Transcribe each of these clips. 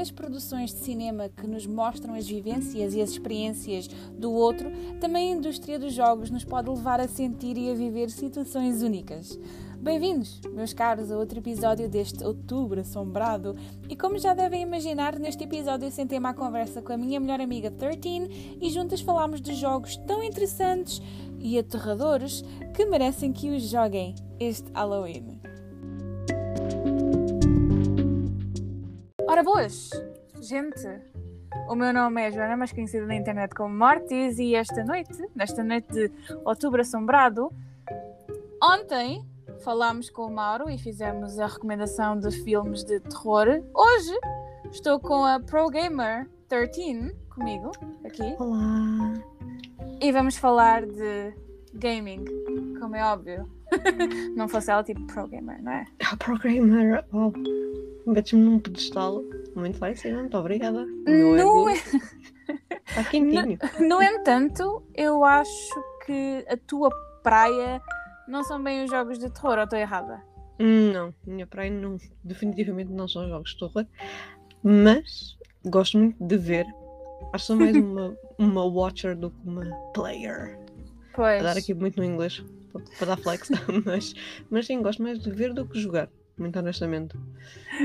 das produções de cinema que nos mostram as vivências e as experiências do outro, também a indústria dos jogos nos pode levar a sentir e a viver situações únicas. Bem-vindos, meus caros, a outro episódio deste Outubro Assombrado. E como já devem imaginar, neste episódio sentei-me à conversa com a minha melhor amiga 13 e juntas falámos de jogos tão interessantes e aterradores que merecem que os joguem este Halloween. Ora boas, gente! O meu nome é Joana, mais conhecida na internet como Mortis, e esta noite, nesta noite de Outubro Assombrado, ontem falámos com o Mauro e fizemos a recomendação de filmes de terror. Hoje estou com a Pro Gamer 13 comigo, aqui. Olá! E vamos falar de gaming, como é óbvio. não fosse ela tipo Pro Gamer, não é? A Pro Gamer, oh, metes-me num pedestal. Muito lá em cima, muito obrigada. No, Está quentinho. no, no entanto, eu acho que a tua praia não são bem os jogos de terror, ou estou errada? Não, minha praia não, definitivamente não são jogos de terror, mas gosto muito de ver. Acho que sou mais uma, uma watcher do que uma player. Pois. A dar aqui muito no inglês, para, dar flex, mas, mas sim, gosto mais de ver do que jogar, muito honestamente.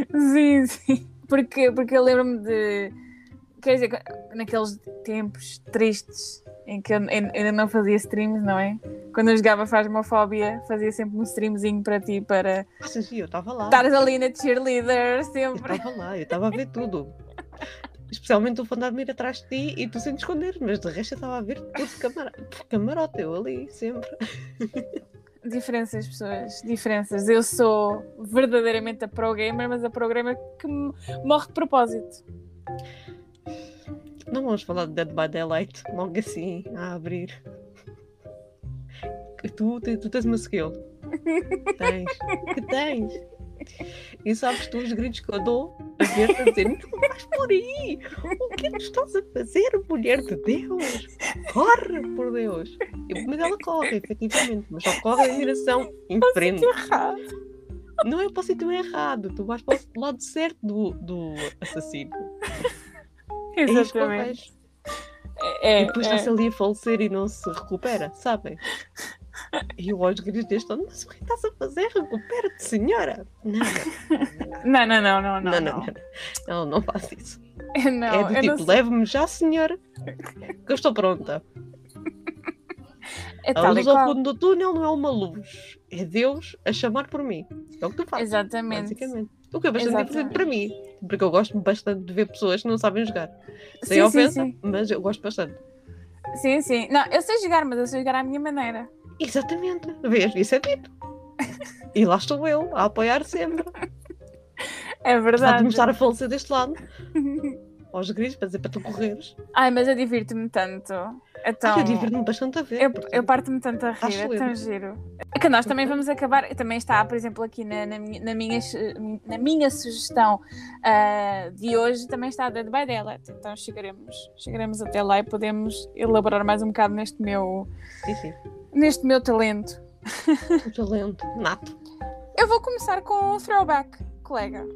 Sim, sim. Porque, porque eu lembro-me de. Quer dizer, naqueles tempos tristes em que eu ainda não fazia streams, não é? Quando eu jogava Phasmophobia, fazia sempre um streamzinho para ti para. Ah, sim, sim, eu estava lá. Estares ali na cheerleader Eu sempre. estava lá, eu estava a ver tudo. Especialmente o fantasma ir atrás de ti e tu sem te esconder, mas de resto eu estava a ver tudo por camarote, eu ali, sempre. Diferenças, pessoas, diferenças. Eu sou verdadeiramente a pro gamer, mas a pro gamer que morre de propósito. Não vamos falar de Dead by Daylight logo assim, a abrir. Tu, tu, tu tens uma skill. Tens. Que tens. E sabes tu os gritos que eu dou a ver-te a dizer: não vais por aí! O que é que estás a fazer, mulher de Deus? Corre, por Deus! E, mas ela corre, efetivamente, mas só corre em direção em frente. Não é para o sítio errado, tu vais para o lado certo do, do assassino. É Exatamente. É, E depois é. está-se ali a falecer e não se recupera, sabem? E eu aos gritos deste ano, mas o que estás a fazer? Recupera-te, senhora! Não, Não, não, não, não, não. não, não, não. Ela não faz isso. Não, é do não tipo, leve-me já, senhora, que eu estou pronta. É A tal luz ao fundo do túnel não é uma luz, é Deus a chamar por mim. É o que tu fazes, Exatamente. basicamente. O que é bastante Exatamente. importante para mim, porque eu gosto bastante de ver pessoas que não sabem jogar. Sem Sim, sim, ofensa, sim. mas eu gosto bastante. Sim, sim. Não, eu sei jogar, mas eu sei jogar à minha maneira. Exatamente, vês? Isso é dito. E lá estou eu, a apoiar sempre. É Apesar de verdade. me estar a falecer deste lado, aos gritos, para dizer para tu correres. Ai, mas eu divirto-me tanto. Então, Ah, eu divirto-me bastante a ver. eu, eu parto-me tanto a rir, é tão giro. É que nós também vamos acabar, também está, por exemplo, aqui na, na, minha, na, minha, na minha sugestão ah, de hoje, também está a Dead by Daylight. Então chegaremos, chegaremos até lá e podemos elaborar mais um bocado neste meu, Sim, sim. Neste meu talento. Talento, nato. Eu vou começar com um throwback, colega.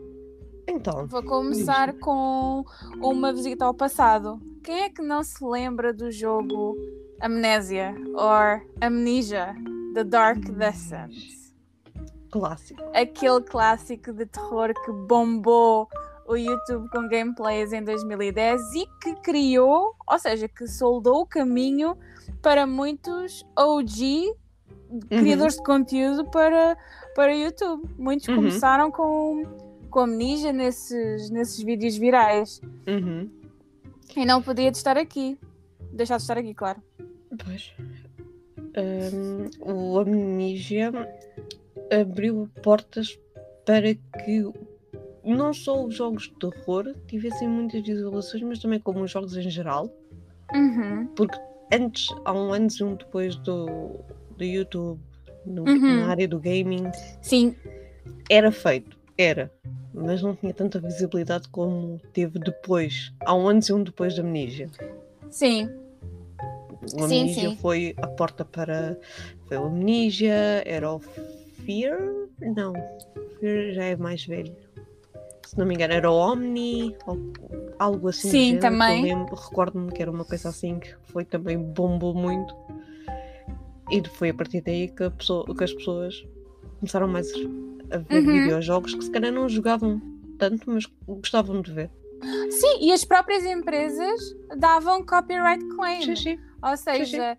Então, Vou começar com uma visita ao passado. Quem é que não se lembra do jogo Amnésia or Amnesia The Dark Descent? clássico. Aquele clássico de terror que bombou o YouTube com gameplays em 2010 e que criou, ou seja, que soldou o caminho para muitos OG criadores de conteúdo para, para YouTube. Muitos Uhum. começaram com, com Amnesia nesses, nesses vídeos virais. Uhum. E não podia de estar aqui. Deixar de estar aqui, claro. Pois. Hum, o Amnesia abriu portas para que não só os jogos de terror tivessem muitas visualizações, mas também como os jogos em geral. Uhum. Antes, há um antes e um depois do, do YouTube, no- Uhum. na área do gaming, Sim, era feito, era, mas não tinha tanta visibilidade como teve depois. Há um antes e um depois da Amnesia. sim. O Sim, Amnesia sim. foi a porta para. Foi o Amnesia, era o Fear? Não, Fear já é mais velho. Se não me engano, era Omni, ou algo assim. Sim, género, também. Recordo-me que era uma coisa assim que foi também bombou muito. E foi a partir daí que, pessoa- que as pessoas começaram mais a ver Uhum. videojogos que se calhar não jogavam tanto, mas gostavam de ver. Sim, e as próprias empresas davam copyright claim. Sim, sim. Ou seja,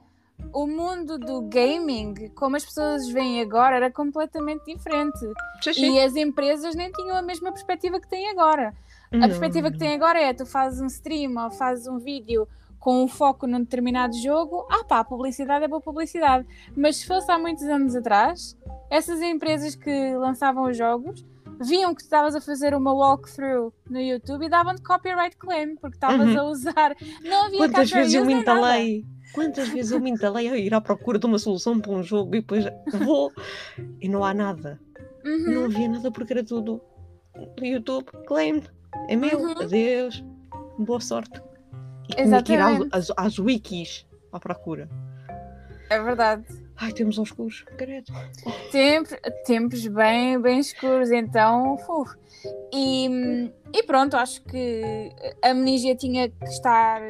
o mundo do gaming, como as pessoas veem agora, era completamente diferente. sim. E as empresas nem tinham a mesma perspectiva que têm agora. A Não, perspectiva que têm agora é: tu fazes um stream ou fazes um vídeo com um foco num determinado jogo, ah pá, a publicidade é boa publicidade. Mas se fosse há muitos anos atrás, essas empresas que lançavam os jogos viam que tu estavas a fazer uma walkthrough no YouTube e davam-te copyright claim, porque estavas Uhum. a usar. Não havia Quantas vezes eu me nada. Quantas vezes eu me entalei a ir à procura de uma solução para um jogo e depois vou e não há nada. Uhum. Não havia nada porque era tudo do YouTube, claimed, é meu, Uhum. adeus, boa sorte. E tinha que ir às, às, às wikis à procura. É verdade. Ai, temos aos escuros, credo. Tempos, tempos bem, bem escuros, então. uf. E, e pronto, acho que a Amnesia tinha que estar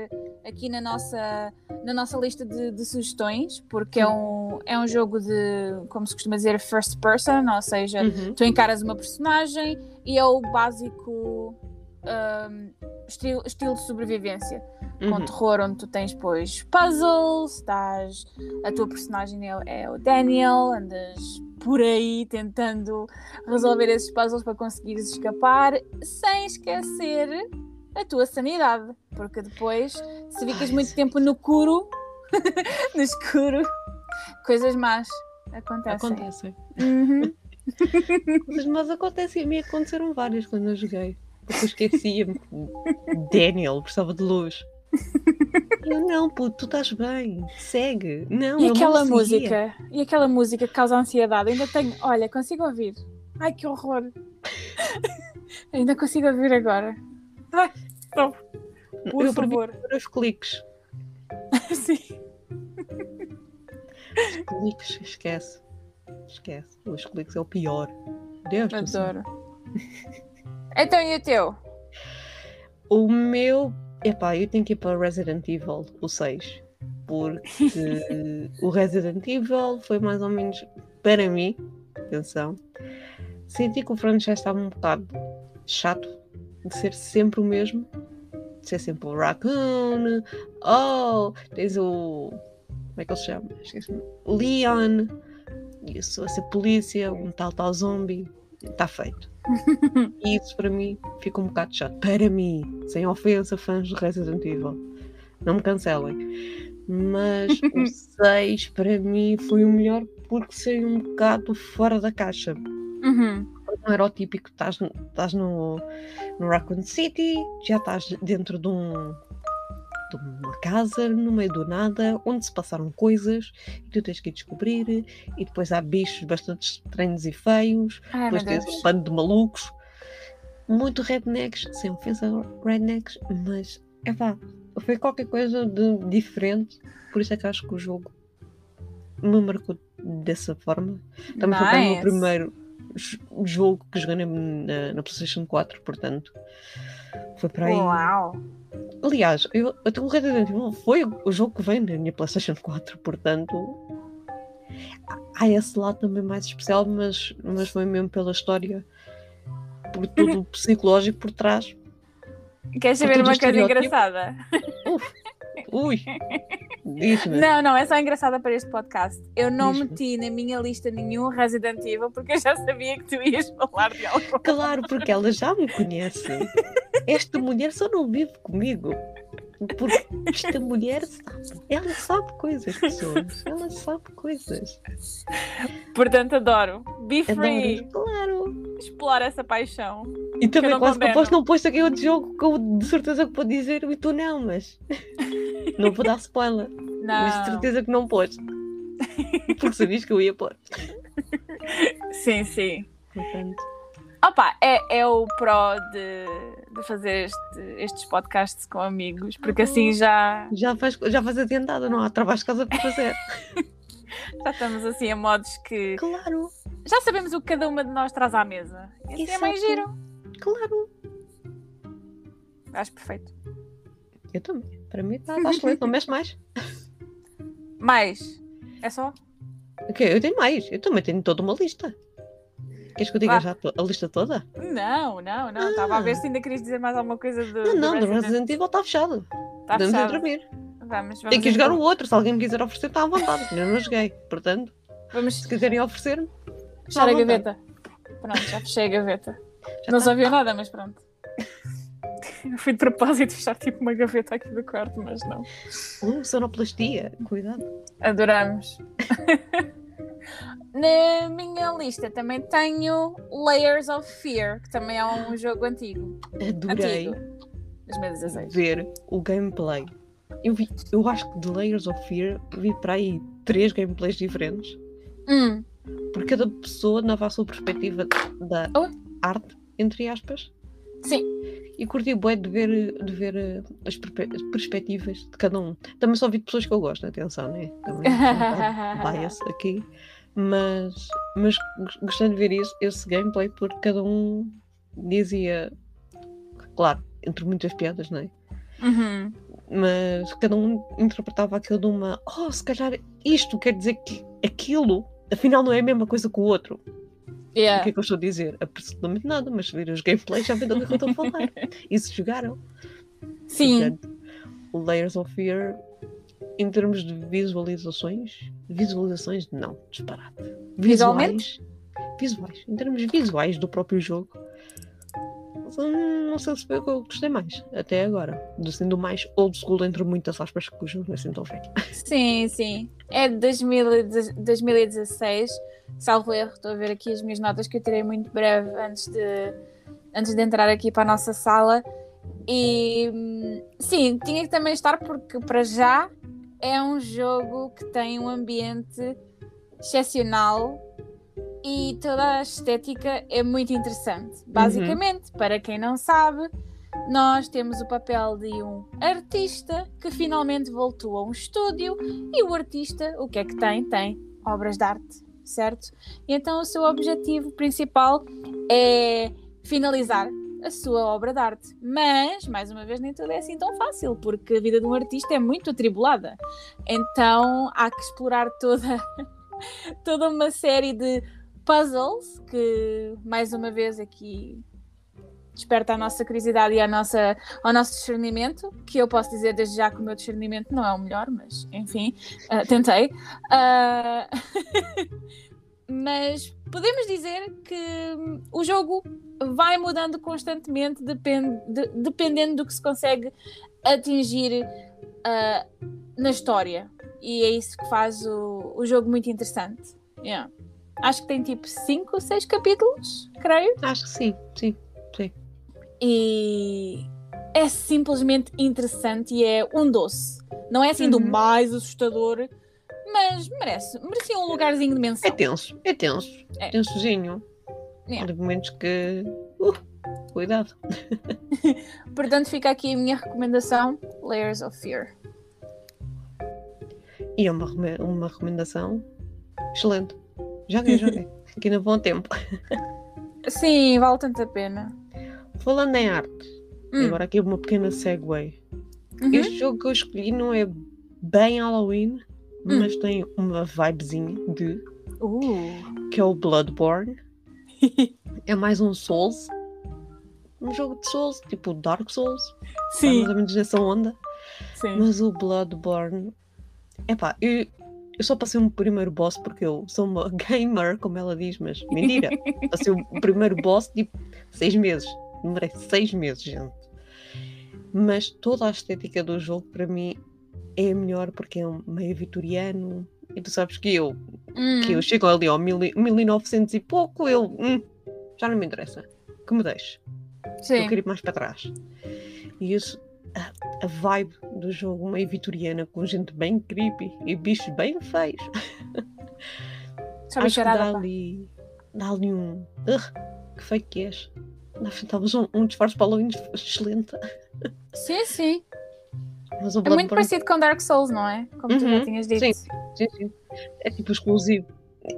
aqui na nossa, na nossa lista de, de sugestões, porque é um, é um jogo de, como se costuma dizer, first person, ou seja, Uhum. tu encaras uma personagem e é o básico um, estilo, estilo de sobrevivência com Uhum. terror, onde tu tens depois puzzles, estás, a tua personagem é, é o Daniel, andas por aí tentando resolver esses puzzles para conseguires escapar, sem esquecer a tua sanidade, porque depois, se ficas muito tempo no curo, no escuro, coisas más acontecem. Acontecem. Uhum. Coisas más acontecem e a mim aconteceram várias quando eu joguei. Porque eu esquecia-me Daniel precisava de luz. Eu não, puto, tu estás bem, segue. Não, E aquela não música, e aquela música que causa ansiedade, ainda tenho, olha, consigo ouvir. Ai, que horror. ainda consigo ouvir agora. Ai, não, por eu favor. os cliques. Sim. Os cliques, esquece. Esquece. Os cliques é o pior. Deus do céu. Adoro. Então, e o teu? O meu. Epá, eu tenho que ir para Resident Evil, o 6. Porque o Resident Evil foi mais ou menos, para mim, atenção, senti que o franchise estava um bocado chato de ser sempre o mesmo. De ser sempre o Raccoon. Oh, tens o. Como é que ele se chama? Esqueci-me. Leon. Isso, a ser polícia, um tal tal zombie. Está feito. E isso para mim fica um bocado chato. Para mim, sem ofensa, fãs de Resident Evil. Não me cancelem. Mas o 6 para mim foi o melhor porque saiu um bocado fora da caixa. Uhum. Não era o típico, estás, no- no Raccoon City, já estás dentro de um de uma casa no meio do nada, onde se passaram coisas e tu tens que ir descobrir, e depois há bichos bastante estranhos e feios, Ai, meu depois tens Deus. um bando de malucos, muito rednecks, sem ofensa rednecks, mas é pá, foi qualquer coisa de diferente, por isso é que acho que o jogo me marcou dessa forma. Também foi para mim o Nice. primeiro jogo que joguei na, na, PlayStation 4, portanto, foi para aí. Uau. Aliás, eu, até o Resident Evil foi o jogo que vem na minha PlayStation 4, portanto. Há esse lado também mais especial, mas, mas foi mesmo pela história, por tudo o psicológico por trás. Queres saber uma coisa engraçada? Ui! Diz-me. Não, não, é só engraçada para este podcast. Eu não Diz-me. meti na minha lista nenhum Resident Evil porque eu já sabia que tu ias falar de algo. Claro, porque ela já me conhece. Esta mulher só não vive comigo. Porque esta mulher sabe. Ela sabe coisas, pessoas. Ela sabe coisas. Portanto, adoro. Be free. Adoro. Claro. Explora essa paixão. E também não quase que aposto não pôs aqui outro jogo que eu de certeza que vou dizer e tu não, mas. Não vou dar spoiler. Mas de Não. certeza que não pôs. Porque sabias que eu ia pôr. Sim, sim. Portanto, Opa, é, é o pró de, de fazer este- estes podcasts com amigos, porque assim já, já faz, já faz adiantado, não há trabalho de casa para fazer. já estamos assim a modos que Claro. já sabemos o que cada uma de nós traz à mesa. E assim é mais Exato. giro. Claro, Acho perfeito. eu também. Para mim está tá excelente, não mexe mais. Mais. É só? Ok, eu tenho mais, eu também tenho toda uma lista. Queres que eu diga Vá. já a lista toda? Não, não, não. Estava a ver se ainda querias dizer mais alguma coisa do. Não, não, do do Resident Evil está fechado. Está Podemos ir fechado. dormir. Vamos, vamos. Tem que jogar então. o outro, se alguém me quiser oferecer, está à vontade. Eu não joguei, portanto, Vamos se quiserem oferecer-me, fechar a à vontade. gaveta. Pronto, já fechei a gaveta. já não se ouviu nada, mas pronto. Eu fui de propósito fechar tipo uma gaveta aqui do quarto, mas não. Uh, sonoplastia, cuidado. Adoramos. Na minha lista também tenho Layers of Fear, que também é um jogo antigo. Adorei Antigo. 2016. ver o gameplay. Eu, vi, eu acho que de Layers of Fear vi para aí três gameplays diferentes, Hum, porque cada pessoa dava a sua perspectiva da Oh. arte, entre aspas. sim. E curti bué de ver, de ver eh, as perspectivas de cada um. Também só vi de pessoas que eu gosto, atenção, né? Também bias aqui. Mas, mas gos- gostei de ver isso, esse gameplay porque cada um dizia, claro, entre muitas piadas, não é? Uhum. Mas cada um interpretava aquilo de uma, oh, se calhar isto quer dizer que aquilo, afinal não é a mesma coisa que o outro. O Yeah. que é que eu estou a dizer? Absolutamente nada, mas se vir os gameplays já vê do que eu estou a falar. E se jogaram. Sim. Portanto, o Layers of Fear, em termos de visualizações, visualizações não, disparate. Visualmente? Visuais, visuais, em termos visuais do próprio jogo, não sei se foi o que eu gostei mais, até agora. Do sendo mais old school, entre muitas aspas, que o jogo não é assim tão. Sim, sim. É de 2000 e de- 2016, salvo erro. Estou a ver aqui as minhas notas que eu tirei muito breve antes de, antes de entrar aqui para a nossa sala. E sim, tinha que também estar porque para já é um jogo que tem um ambiente excepcional e toda a estética é muito interessante. Basicamente, para quem não sabe, nós temos o papel de um artista que finalmente voltou a um estúdio e o artista, o que é que tem? Tem obras de arte, certo? E então o seu objetivo principal é finalizar a sua obra de arte. Mas, mais uma vez, nem tudo é assim tão fácil, porque a vida de um artista é muito atribulada. Então há que explorar toda, toda uma série de puzzles que, mais uma vez, aqui desperta a nossa curiosidade e a nossa, ao nosso discernimento, que eu posso dizer desde já que o meu discernimento não é o melhor, mas enfim, ah, tentei. Ah, mas podemos dizer que o jogo vai mudando constantemente depend, de- dependendo do que se consegue atingir ah, na história. E é isso que faz o, o jogo muito interessante. Yeah. Acho que tem tipo 5 ou 6 capítulos, creio. Acho que sim, sim. E é simplesmente interessante e é um doce. Não é assim do Uhum. mais assustador, mas merece. Merecia um lugarzinho de É menção. tenso, é tenso. É. Tensozinho. É. Há momentos que. Uh, cuidado. Portanto, fica aqui a minha recomendação: Layers of Fear. E é uma, uma recomendação excelente. Joguei, joguei. Aqui no bom tempo. Sim, vale tanto a pena. Falando em arte, Hum, agora aqui uma pequena segue. uhum. Este jogo que eu escolhi não é bem Halloween, mas tem uma vibezinha de. Uh. que é o Bloodborne. é mais um Souls. Um jogo de Souls, tipo Dark Souls. Sim, mais ou menos nessa onda. sim. Mas o Bloodborne. Epá, eu, eu só passei um primeiro boss porque eu sou uma gamer, como ela diz, mas mentira. passei o primeiro boss tipo seis meses. Demorei seis meses, gente. Mas toda a estética do jogo para mim é a melhor porque é um meio vitoriano. E tu sabes que eu, Hum, que eu chego ali ao mil, e- 1900 e pouco, eu hum, já não me interessa. Que me deixe. Eu sim. quero ir mais para trás. E isso, a, vibe do jogo meio vitoriana, com gente bem creepy e bichos bem feios. Só Acho que dá ali, dá ali um. Ugh, que feio que és. Nós talvez um, um disfarce para Halloween excelente. Sim, sim. Mas o É muito parecido com Dark Souls, não é? Como tu já Uhum, tinhas dito. sim. sim, sim, é tipo exclusivo.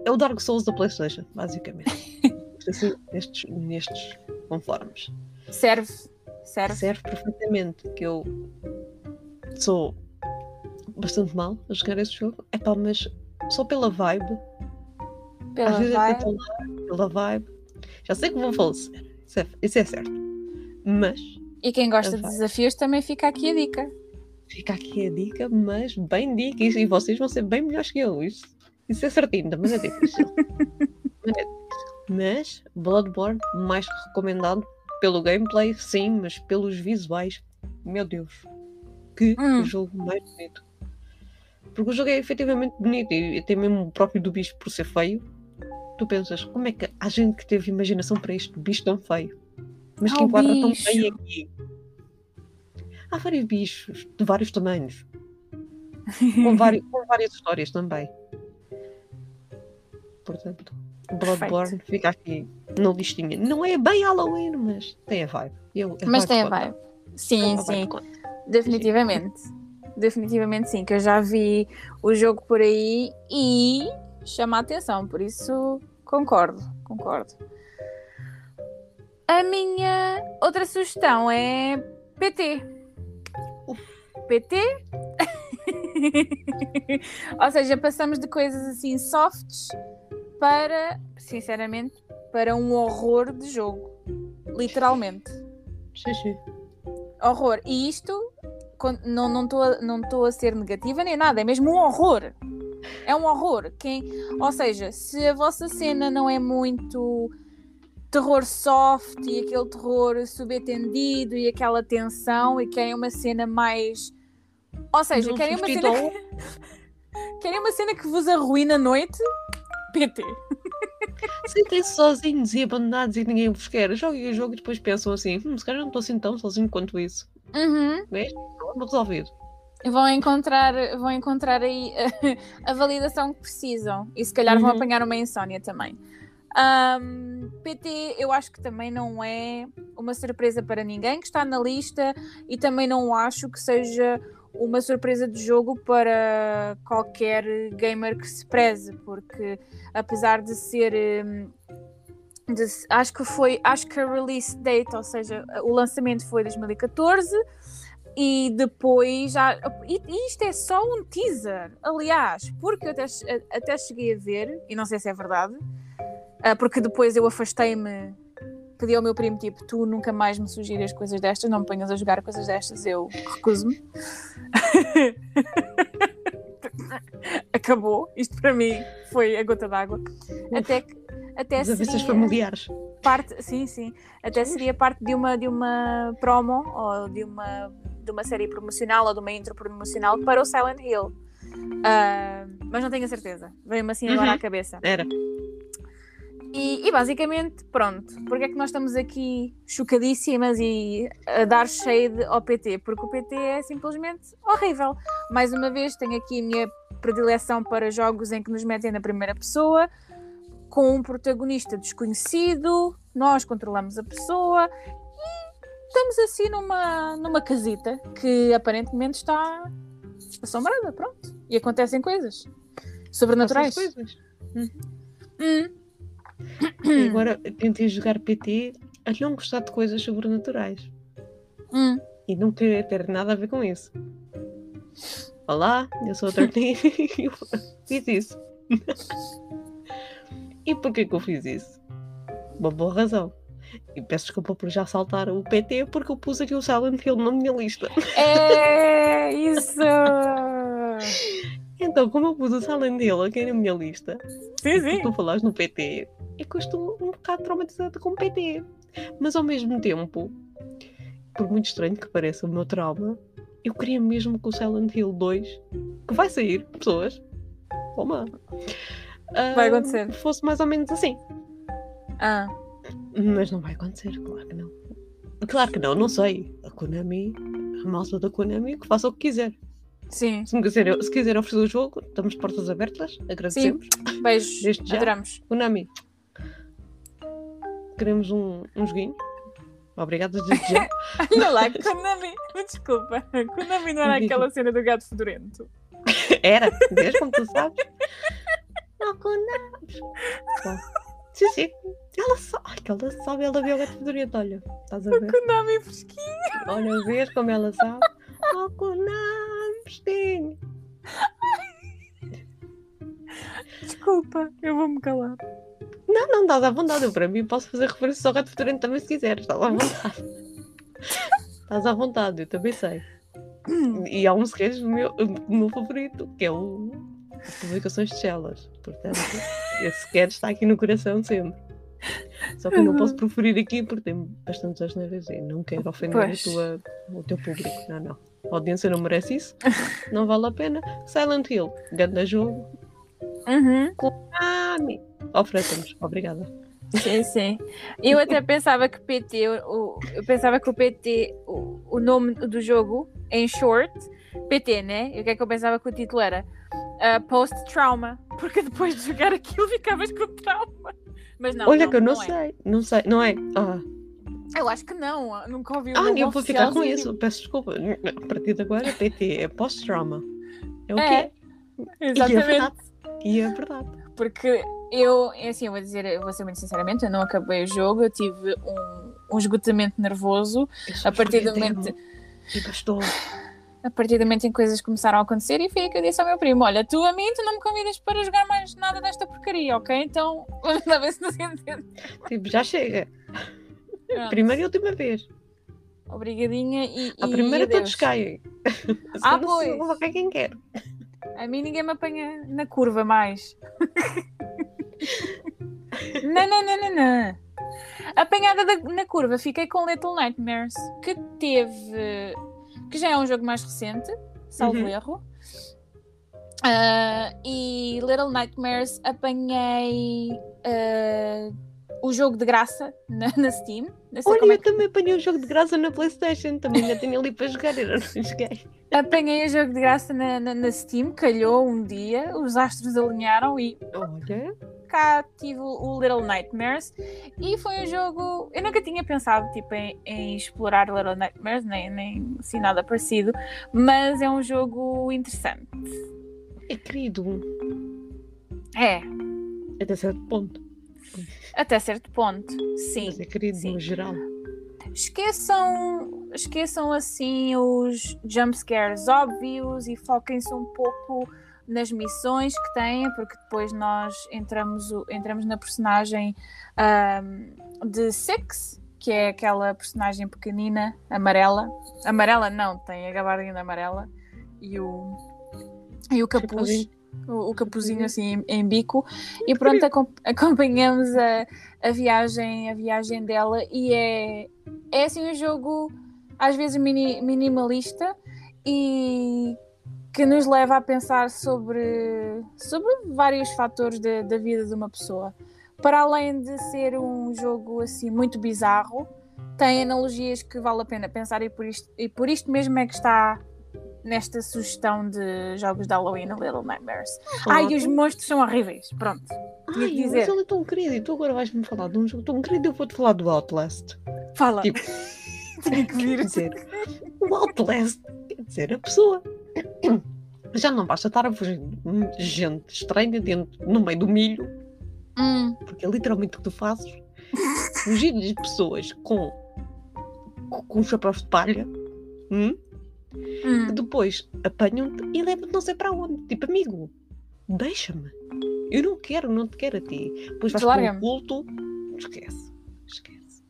É o Dark Souls da PlayStation, basicamente. Assim, nestes, nestes conformes. Serve. Serve. Serve perfeitamente. Que eu sou bastante mal a jogar esse jogo. É pá, mas só pela vibe. Pela às vezes até vibe. lá, pela vibe. Já sei que vou falecer. Isso é, isso é certo. Mas E quem gosta de desafios também fica aqui a dica. fica aqui a dica, mas bem dica. E vocês vão ser bem melhores que eu. Isso, isso é certinho, é. Também é difícil. Mas Bloodborne, mais recomendado pelo gameplay, sim, mas pelos visuais, meu Deus, que Hum. jogo mais bonito. Porque o jogo é efetivamente bonito e tem mesmo o próprio do bicho por ser feio. Tu pensas, como é que há gente que teve imaginação para este bicho tão feio? Mas que enquadra tão bem aqui. Há vários bichos de vários tamanhos, com, vários, com várias histórias também. Portanto, Bloodborne fica aqui na listinha. Não é bem Halloween, mas tem a vibe. Eu, Mas tem a conta. vibe. Sim, A vibe sim. conta. Definitivamente. Definitivamente sim, que eu já vi o jogo por aí e chama a atenção, por isso concordo, concordo. A minha outra sugestão é PT. PT? Ou seja, passamos de coisas assim softs para, sinceramente, para um horror de jogo. Literalmente Sim, sim. horror. E isto não não estou a, não a ser negativa nem nada, é mesmo um horror. É um horror. Quem, ou seja, se a vossa cena não é muito terror soft e aquele terror subentendido e aquela tensão e querem uma cena mais. Ou seja, querem uma cena, que, querem uma cena que vos arruína a noite. PT. Sentem-se sozinhos e abandonados e ninguém vos quer. Joguem o jogo e depois pensam assim: hum, se calhar não estou assim tão sozinho quanto isso. Uhum. Problema resolvido. Vão encontrar, vão encontrar aí a, a validação que precisam e se calhar vão Uhum. apanhar uma insónia também. Ahm, PT, eu acho que também não é uma surpresa para ninguém que está na lista e também não acho que seja uma surpresa de jogo para qualquer gamer que se preze, porque apesar de ser. hum, de- acho que foi, acho que a release date, ou seja, o lançamento foi 2014 e depois já. E, e isto é só um teaser, aliás, porque eu até, até cheguei a ver, e não sei se é verdade, ah, porque depois eu afastei-me, pedi ao meu primo, tipo, tu nunca mais me sugiras coisas destas, não me ponhas a jogar coisas destas, eu recuso-me. Acabou, isto para mim foi a gota d'água. Até que. Até As seria- familiares. parte, sim, sim. Até seria parte de uma, de uma promo ou de uma, de uma série promocional ou de uma intro promocional para o Silent Hill. Ah, mas não tenho a certeza. Veio-me assim agora Uhum. à cabeça. Era. E, e basicamente, pronto. Porque é que nós estamos aqui chocadíssimas e a dar shade ao PT? Porque o PT é simplesmente horrível. Mais uma vez, tenho aqui a minha predileção para jogos em que nos metem na primeira pessoa, com um protagonista desconhecido, nós controlamos a pessoa e estamos assim numa, numa casita que aparentemente está assombrada, pronto. E acontecem coisas sobrenaturais. Essas coisas. Hum. E agora tentei jogar PT a não gostar de coisas sobrenaturais. Hum. E não querer ter nada a ver com isso. Olá, eu sou a Tortinha e eu fiz isso. e porquê que eu fiz isso? Uma boa razão. E peço desculpa por já saltar o PT porque eu pus aqui o Silent Hill na minha lista. É isso! Então, como eu pus o Silent Hill aqui na minha lista, Sim, sim. tu falaste no PT, é que eu estou um bocado traumatizada com o PT. Mas ao mesmo tempo, por muito estranho que pareça o meu trauma, eu queria mesmo que o Silent Hill 2, que vai sair, pessoas, toma, ah, Vai acontecer. fosse mais ou menos assim. Ah, Mas não vai acontecer, claro que não. Claro que não, não sei. A Konami, a malta da Konami, que faça o que quiser. Sim. Se, me quiser, se quiser oferecer o jogo, estamos de portas abertas, agradecemos. Beijos. Desde já. Adoramos. Konami, queremos um, um joguinho. Obrigada desde já. Olha lá, Konami. Desculpa. Konami não era aquela cena do gato fedorento. Era, desde como tu sabes. Não, Konami. Bom, Sim, sim. Ela sabe. Ai, ela sabe, ela viu o gato fedorento, olha. Estás a ver? Konami fresquinho. Olha, vês como ela sabe? Oh, Konami, fresquinho. Desculpa, eu vou-me calar. Não, não, estás à vontade. Eu, para mim, posso fazer referência ao gato fedorento também se quiseres. Estás à vontade. Estás à vontade, eu também sei. E há um sketch do meu, do meu favorito, que é o Publicações de Chelas. Portanto, esse sketch está aqui no coração sempre. Só que eu não posso preferir aqui porque tem bastantes asneiras e não quero ofender a tua, o teu público. Não, não. A audiência não merece isso. Não vale a pena. Silent Hill, grande jogo. Uhum. Ah, oferece-nos. Obrigada. Sim, sim. Eu até pensava que PT, o, eu pensava que o PT, o, o nome do jogo, em short, PT, né? E o que é que eu pensava que o título era? Ah, Post-trauma. Porque depois de jogar aquilo ficavas com trauma. Mas não. Olha não, que eu não, é. sei. Não sei. Não é? Ah, Eu acho que não. Nunca ouvi o ah eu vou ficar com dizer isso. Peço desculpa. A partir de agora, PT é post-trauma. É o É, quê? E é Exatamente. verdade. E é verdade. Porque eu, é assim, eu vou dizer, eu vou ser muito sinceramente, eu não acabei o jogo, eu tive um, um esgotamento nervoso a partir do momento. E bastou. a partir do momento em que coisas começaram a acontecer e foi aí que eu disse ao meu primo: Olha, tu a mim, tu não me convidas para jogar mais nada desta porcaria, ok? Então vamos lá ver se nos entende. Tipo, já chega. Pronto. Primeira e última vez. Obrigadinha e. A primeira todos caem. Ah, pois. quem quer. A mim ninguém me apanha na curva mais. não, não, não, não, não. Apanhada da- na curva, fiquei com Little Nightmares, que teve. que já é um jogo mais recente, salvo Uhum. erro. Ah, e Little Nightmares apanhei ah, o jogo de graça na, na Steam. Olha, é eu também apanhei um jogo de graça na Playstation. Também ainda tenho ali para jogar. Eu não joguei. Apanhei o jogo de graça na, na, na Steam, calhou um dia, os astros alinharam e Olha. cá tive o o Little Nightmares e foi um jogo. Eu nunca tinha pensado tipo, em, em explorar Little Nightmares, nem, nem assim nada parecido, mas é um jogo interessante. É querido. É, Até certo ponto. Até certo ponto, sim. Mas é querido sim. no geral. Esqueçam, esqueçam assim os jumpscares óbvios e foquem-se um pouco nas missões que têm, porque depois nós entramos, entramos na personagem ahm, de Six, que é aquela personagem pequenina, amarela. Amarela não, tem a gabardina amarela e o, e o capuz. O, o capuzinho assim em, em bico. E pronto acom- acompanhamos a, a viagem a viagem dela. E é é assim um jogo às vezes mini- minimalista e que nos leva a pensar sobre, sobre vários fatores da- da vida de uma pessoa. Para além de ser um jogo assim muito bizarro, tem analogias que vale a pena pensar e por isto, e por isto mesmo é que está nesta sugestão de jogos de Halloween, Little Nightmares. Ai, os Ótimo. monstros são horríveis. Pronto. Ai, dizer. mas ele é tão querido. E tu agora vais-me falar de um jogo tão querido. Eu vou-te falar do Outlast. Fala. Tipo, Tinha que vir. Quer dizer, o Outlast quer dizer a pessoa. Já não basta estar a fugir de gente estranha dentro, no meio do milho, Hum, porque é literalmente o que tu fazes. Fugir de pessoas com, com, com chapéus de palha. hum, hum. que depois apanham-te e levam-te não sei para onde. Tipo, amigo, deixa-me. Eu não quero, não te quero a ti. Depois vais para um culto, esquece. Esquece.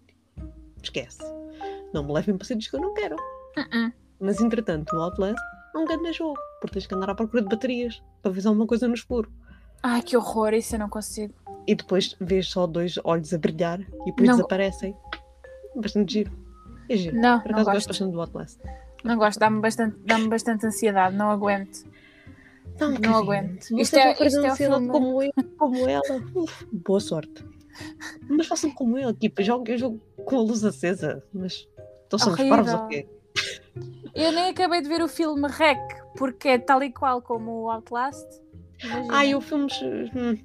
Esquece. Não me levem para sítios que eu não quero. Uh-uh. Mas entretanto, o Outlast é um grande jogo. Porque tens que andar à procura de baterias para ver alguma coisa no escuro. Ai, que horror, isso eu não consigo. E depois vês só dois olhos a brilhar e depois Não. desaparecem. Bastante giro. É giro. Não, Por não acaso gosto gosto. bastante do Outlast. Não gosto, dá-me bastante, dá bastante ansiedade, não aguento. Não, Não aguento. Isto é- isto é o filme. como, eu, como ela, boa sorte. Mas façam como eu, tipo, jogo, eu jogo com a luz acesa, mas então somos Horrível. parvos ou quê? Eu nem acabei de ver o filme Rec, porque é tal e qual como o Outlast. Imagina. Ai, eu filmes. hum,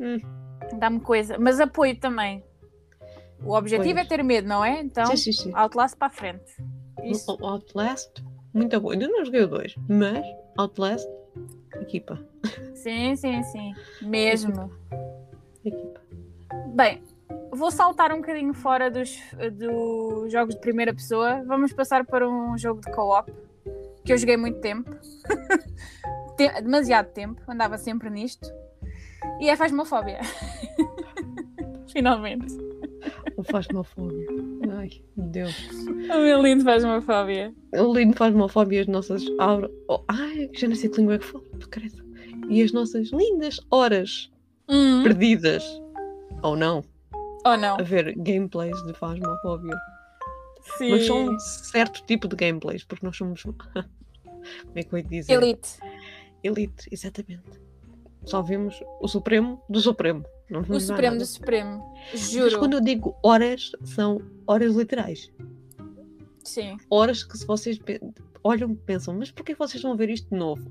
hum, Dá-me coisa, mas apoio também. O objetivo Pois. é ter medo, não é? Então, sim, sim, sim. Outlast para a frente. Isso. Outlast, muito bom. Ainda não joguei o 2, mas Outlast, equipa. Sim, sim, sim. Mesmo. equipa. Bem, vou saltar um bocadinho fora dos, dos jogos de primeira pessoa. Vamos passar para um jogo de co-op que eu joguei muito tempo. Tem- demasiado tempo, andava sempre nisto. E é Fasmofobia. Finalmente. O Fasmofobia. Ai, meu Deus. O meu lindo Fasmofobia. O lindo Fasmofobia e as nossas. Oh, ai, já não sei que língua é que falo. credo. E as nossas lindas horas Hum, perdidas. Ou não. Ou não? A ver gameplays de Fasmofobia. Sim. Mas são um certo tipo de gameplays, porque nós somos. Como é que eu ia dizer? Elite. Elite, exatamente. Só vimos o Supremo do Supremo. Não O Supremo do. Supremo. Mas Juro. quando eu digo horas, são horas literais. Sim. Horas que se vocês olham e pensam, mas porquê vocês vão ver isto de novo?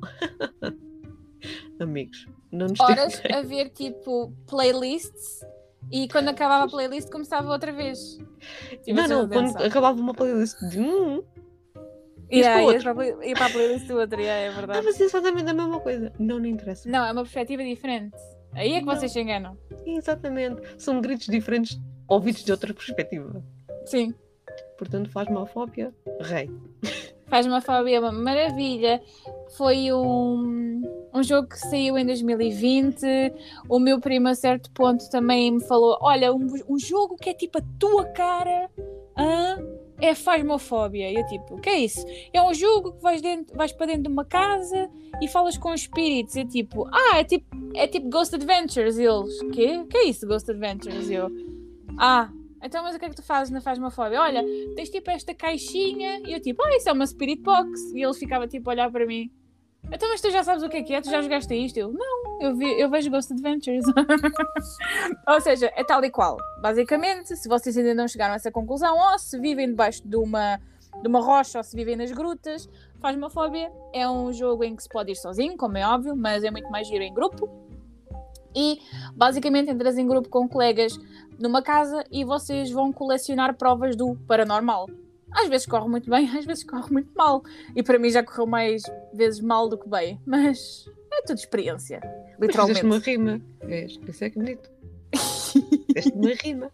Amigos, não nos Horas a ver tipo playlists e quando acabava a playlist começava outra vez. Tipo, Não, não, quando acabava uma playlist de um, Yeah, ia para para a playlist do outro, yeah, é ah, verdade. mas é exatamente a mesma coisa. Não, não interessa. Não, é uma perspectiva diferente. Aí é que Não. vocês se enganam. Exatamente. São gritos diferentes, ouvidos de outra perspectiva. Sim. Portanto, faz malfóbia, rei. Faz uma fobia, uma maravilha. Foi um, um jogo que saiu em 2020. O meu primo, a certo ponto, também me falou: Olha, um, um jogo que é tipo a tua cara hã? É Fasmofobia. E eu, tipo, o que é isso? É um jogo que vais, dentro, vais para dentro de uma casa e falas com espíritos. Eu, tipo, ah, é tipo, é tipo Ghost Adventures. E eles, o que é isso, Ghost Adventures? E eu, ah. Então, mas o que é que tu fazes na Fasmofobia? Olha, tens tipo esta caixinha e eu tipo, ah, isso é uma Spirit Box. E ele ficava tipo a olhar para mim. Então, mas tu já sabes o que é que é? Tu já jogaste isto? Eu, não, eu, vi, eu vejo Ghost Adventures. ou seja, é tal e qual. Basicamente, se vocês ainda não chegaram a essa conclusão, ou se vivem debaixo de uma, de uma rocha ou se vivem nas grutas, Fasmofobia é um jogo em que se pode ir sozinho, como é óbvio, mas é muito mais giro em grupo. E basicamente entras em grupo com colegas numa casa e vocês vão colecionar provas do paranormal. Às vezes corre muito bem, às vezes corre muito mal. E para mim já correu mais vezes mal do que bem. Mas é tudo experiência. Mas fizeste uma Literalmente. rima. Vês? Isso é que bonito. Fizeste uma rima.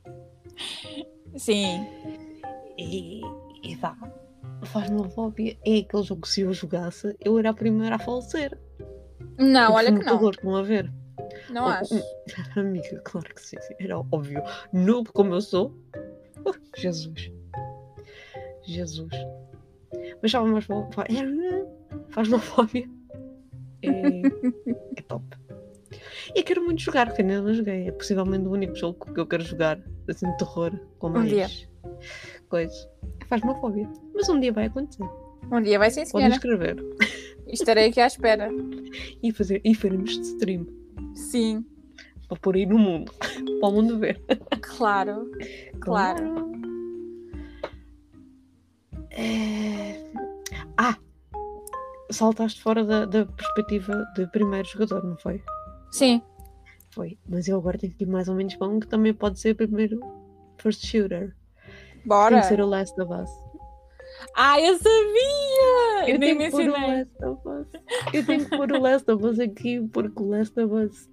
Sim. E, e vá. Faz malfóbia. É aquele jogo que se eu jogasse, eu era a primeira a falecer. Não, olha que não. computador, Estão a ver? Não Oh, acho. Amiga, claro que sim, sim, era óbvio. Noob como eu sou. Oh, Jesus. Jesus. Mas sabe mais fa- é, faz uma fóbia. É, é top. E quero muito jogar, porque ainda não joguei. É possivelmente o único jogo que eu quero jogar assim de terror com Um mais dia. coisas. Faz uma fóbia. Mas um dia vai acontecer. Um dia vai Podem senhora. escrever. Estarei aqui à espera. E, fazer, e faremos de stream. Sim, Para pôr aí no mundo. para o mundo ver. claro. Claro. É... Ah! Saltaste fora da, da perspectiva de primeiro jogador, não foi? Sim. Foi. Mas eu agora tenho que ir mais ou menos para um que também pode ser primeiro first shooter. Bora. Tem que ser o Last of Us. Ah, eu sabia! Eu Nem tenho que o mencionei. Last of Us. Eu tenho que pôr o Last of Us aqui porque o Last of Us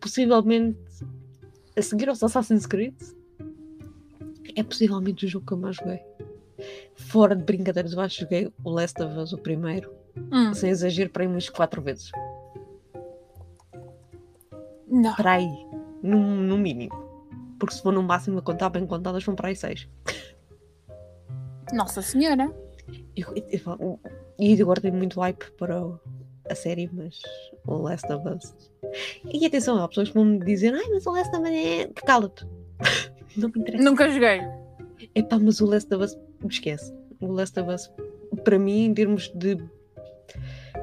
possivelmente a seguir aos Assassin's Creed é possivelmente o jogo que eu mais joguei. Fora de brincadeiras, eu acho que joguei o Last of Us o primeiro, Hum, sem exagero, para aí umas 4 vezes. não. Para aí, no, no mínimo. Porque se for no máximo a contar bem contadas, vão para aí 6. Nossa Senhora. E agora tenho muito hype para a série, mas o Last of Us. E atenção, há pessoas que vão me dizer: Ai, mas o Last of Us é. Cala-te. Não me interessa. Nunca joguei. Epá, mas o Last of Us, esquece. O Last of Us, para mim, em termos de.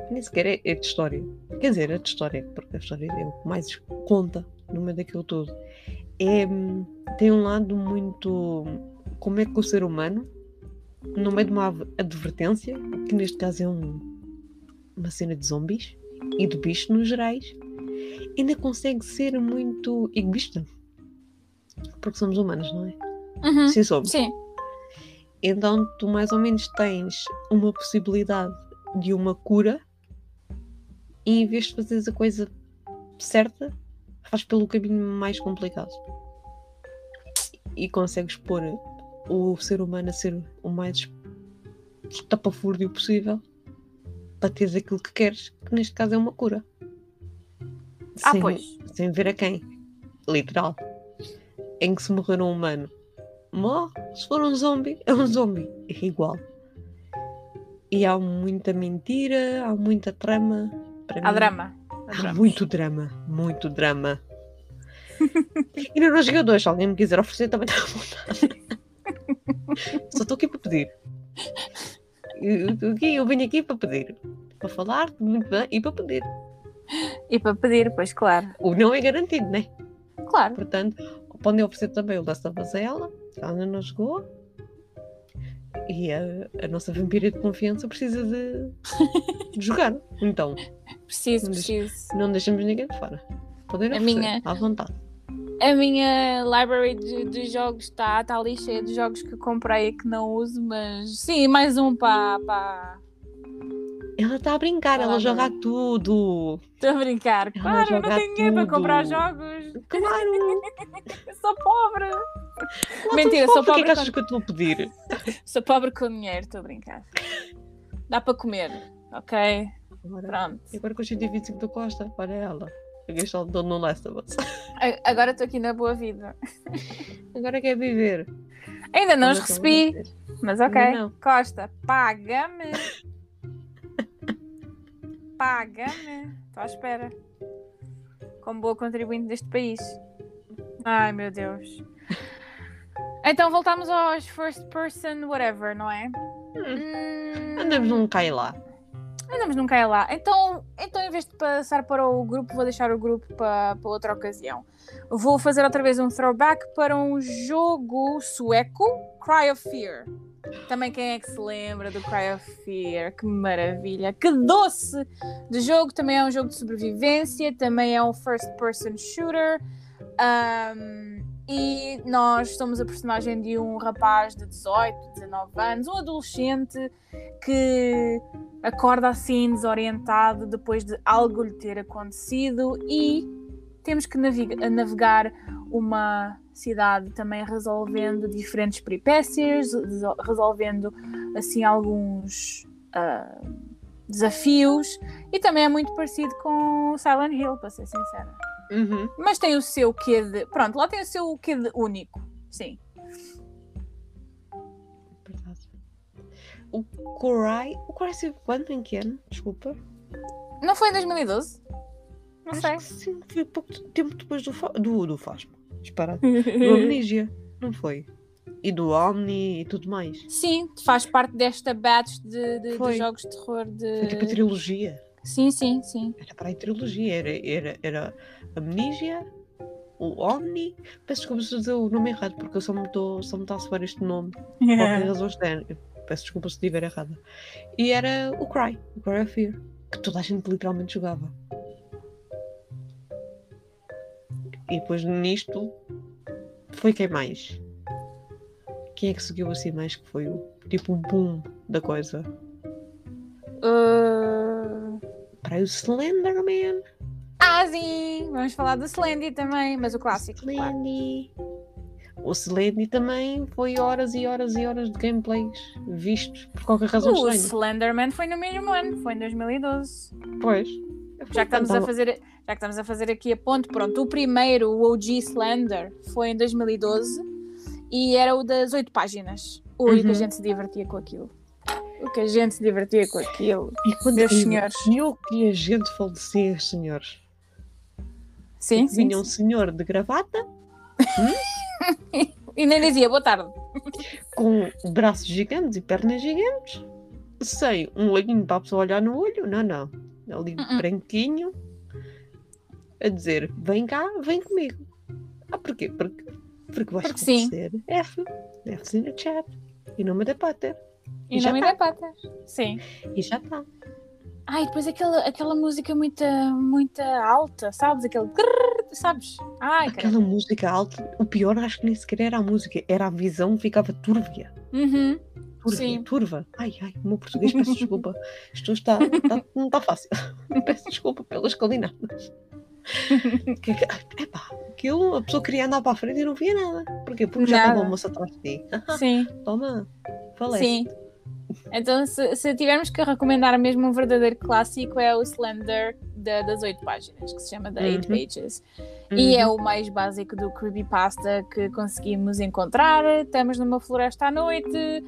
Nem sequer é, é de história. Quer dizer, é de história, porque a história é o que mais conta no meio daquilo tudo. É, tem um lado muito. Como é que o ser humano, no meio de uma advertência, que neste caso é um- uma cena de zombies e de bichos nos gerais, ainda consegue ser muito egoísta. Porque somos humanos, não é? Uhum. Sim, somos. Sim. Então tu mais ou menos tens uma possibilidade de uma cura e em vez de fazeres a coisa certa, vais pelo caminho mais complicado. E consegues pôr o ser humano a ser o mais estapafúrdio possível para teres aquilo que queres, que neste caso é uma cura. Ah, sem, pois. sem ver a quem. Literal. Em que se morrer um humano, morre. Se for um zombie, é um zombie. É igual. E há muita mentira, há muita trama. Para Há mim, drama. Há muito drama, muito drama. e ainda não cheguei a dois, se alguém me quiser oferecer também está à vontade. Só estou aqui para pedir. Eu, eu, venho aqui para pedir. Para falar muito bem e para pedir. E para pedir, pois claro. O não é garantido, né? Claro. Portanto, podem oferecer também o Last of Us a ela, ela ainda não chegou. E a, a nossa vampira de confiança precisa de, de jogar. Então, Preciso, Não preciso. não deixamos ninguém de fora. Podem A oferecer, minha- à vontade. A minha library de, de jogos está tá ali cheia de jogos que comprei e que não uso, mas sim, mais um para. Ela está a brincar, Tá ela lá, joga tudo. Estou a brincar. Ela Claro, não tenho dinheiro para comprar jogos. Claro! Eu sou pobre. Lá Mentira, tu sou pobre, O que é que achas que eu estou a pedir? Sou pobre com dinheiro, estou a brincar. Dá para comer, ok? Agora, Pronto. e agora com os 125 do Costa, olha ela. Peguei só do no Last of Us. Agora estou aqui na boa vida. Agora quer viver. Ainda não os recebi, mas ok. Não. Costa, paga-me. Paga-me. Estou à espera. Como boa contribuinte deste país. Ai, meu Deus. Então voltamos aos first person whatever, não é? Hum, Andamos num cai lá. Andamos num cai lá. Então, então, em vez de passar para o grupo, vou deixar o grupo para, para outra ocasião. Vou fazer outra vez um throwback para um jogo sueco, Cry of Fear. Também quem é que se lembra do Cry of Fear? Que maravilha! Que doce de jogo! Também é um jogo de sobrevivência, também é um first person shooter. Ahm, e nós somos a personagem de um rapaz de 18, 19 anos, um adolescente que acorda assim desorientado depois de algo lhe ter acontecido e temos que navegar uma cidade também resolvendo diferentes peripécias, reso- resolvendo assim alguns ah, desafios e também é muito parecido com Silent Hill, para ser sincera. Uhum. Mas tem o seu quê de. Pronto, lá tem o seu quê de único. Sim. O Corai. O Corai saiu quando? Em que ano? Desculpa. Não foi em 2012? Não Acho sei. sim, foi pouco tempo depois do, do, do Fasma. Disparado. Do Amnesia. Não foi? E do Omni e tudo mais. Sim, faz parte desta batch de, de- de jogos de terror de. Foi tipo a trilogia. Sim, sim, sim. Era para a trilogia. Era, era, era Amnesia, o Omni. Peço desculpa se eu dizer o nome errado, porque eu só me estou só me está a soar este nome. Por qualquer razão Peço desculpa se estiver errada. E era o Cry, o Cry of Fear, que toda a gente literalmente jogava. E depois nisto foi quem mais? Quem é que seguiu assim mais que foi o tipo o boom da coisa? Uh, Para o Slenderman. Ah, sim! Vamos falar do Slendy também, mas o clássico. claro. Slendy. O Slendy também foi horas e horas e horas de gameplays vistos por qualquer razão O estranha. Slenderman foi no mesmo ano, foi em 2012. Pois. Já que, estamos a fazer, já que estamos a fazer aqui a ponte, pronto, o primeiro, o OG Slender, foi em 2012 e era o das oito páginas. Ui, que Uhum. a gente se divertia com aquilo. O que a gente se divertia com aquilo. E quando Meus senhores. E o que a gente falecia, senhores. Sim, sim. Vinha um senhor de gravata, E nem dizia boa tarde. com braços gigantes e pernas gigantes, sem um olhinho para a pessoa olhar no olho, não, não. Ali Uh-uh. branquinho, a dizer: vem cá, vem comigo. Ah, porquê? Porque, porque vais Porque sim. ser F, F no chat, e não me dê pater. E, já não me tá. dá patas. Sim. E já está. Ai, depois aquela, aquela música muito, muito alta, sabes? Aquele. grrr, Sabes? Ai, cara. Aquela música alta, o pior acho que nem sequer era a música, era a visão, ficava túrbia. Uhum. Turva, Sim. turva. Ai, ai, o meu português, peço desculpa. Isto está, está- não está fácil. Peço desculpa pelas calinadas. Que- Epá, aquilo a pessoa queria andar para a frente e não via nada. Porquê? Porque já estava o moço atrás de ti. Sim, Toma, falece. sim. Então, se, se tivermos que recomendar mesmo um verdadeiro clássico, é o Slender da- das oito páginas, que se chama The Eight Uhum. Pages. E é Uhum. o mais básico do creepypasta que conseguimos encontrar. Estamos numa floresta à noite.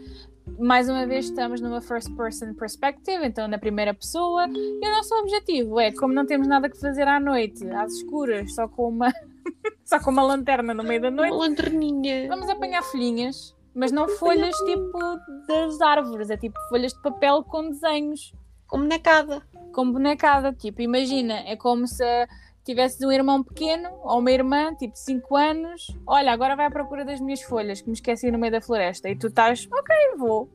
Mais uma vez estamos numa first person perspective, então na primeira pessoa. E o nosso objetivo é, como não temos nada que fazer à noite, às escuras, só com uma, só com uma lanterna no meio da noite, Uma lanterninha. vamos apanhar folhinhas. Mas não folhas tipo das árvores, é tipo folhas de papel com desenhos Com bonecada. com bonecada. Tipo, imagina, é como se tivesses um irmão pequeno ou uma irmã, tipo 5 anos. Olha, agora vai à procura das minhas folhas que me esqueci no meio da floresta. E tu estás, ok, vou.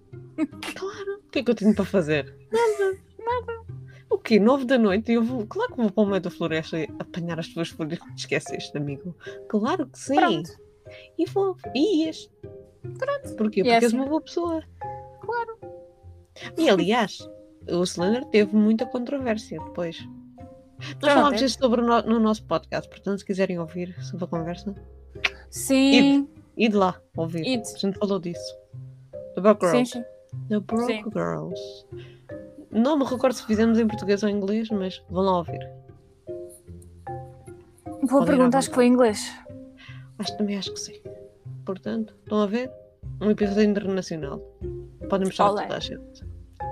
Claro. O que é que eu tenho para fazer? Nada. Nada. O quê? Nove da noite? E eu vou. Claro que vou para o meio da floresta e apanhar as tuas folhas que te esqueceste, amigo. Claro que sim. Pronto. E vou. E ias. Pronto. Porquê? E Porque é és assim. uma boa pessoa. Claro. E aliás, o Slender teve muita controvérsia depois. Nós Então, falámos teve. isso sobre no, no nosso podcast, portanto, se quiserem ouvir sobre a conversa, Sim, ide lá ouvir. Ide. A gente falou disso. The Broke sim, Girls. sim. The Broke Sim. Girls. Não me recordo se fizemos em português ou em inglês, mas vão lá ouvir. Boa pergunta, acho que foi em inglês. Acho também acho que sim. Portanto, estão a ver? Um episódio internacional. Podem mostrar toda a gente.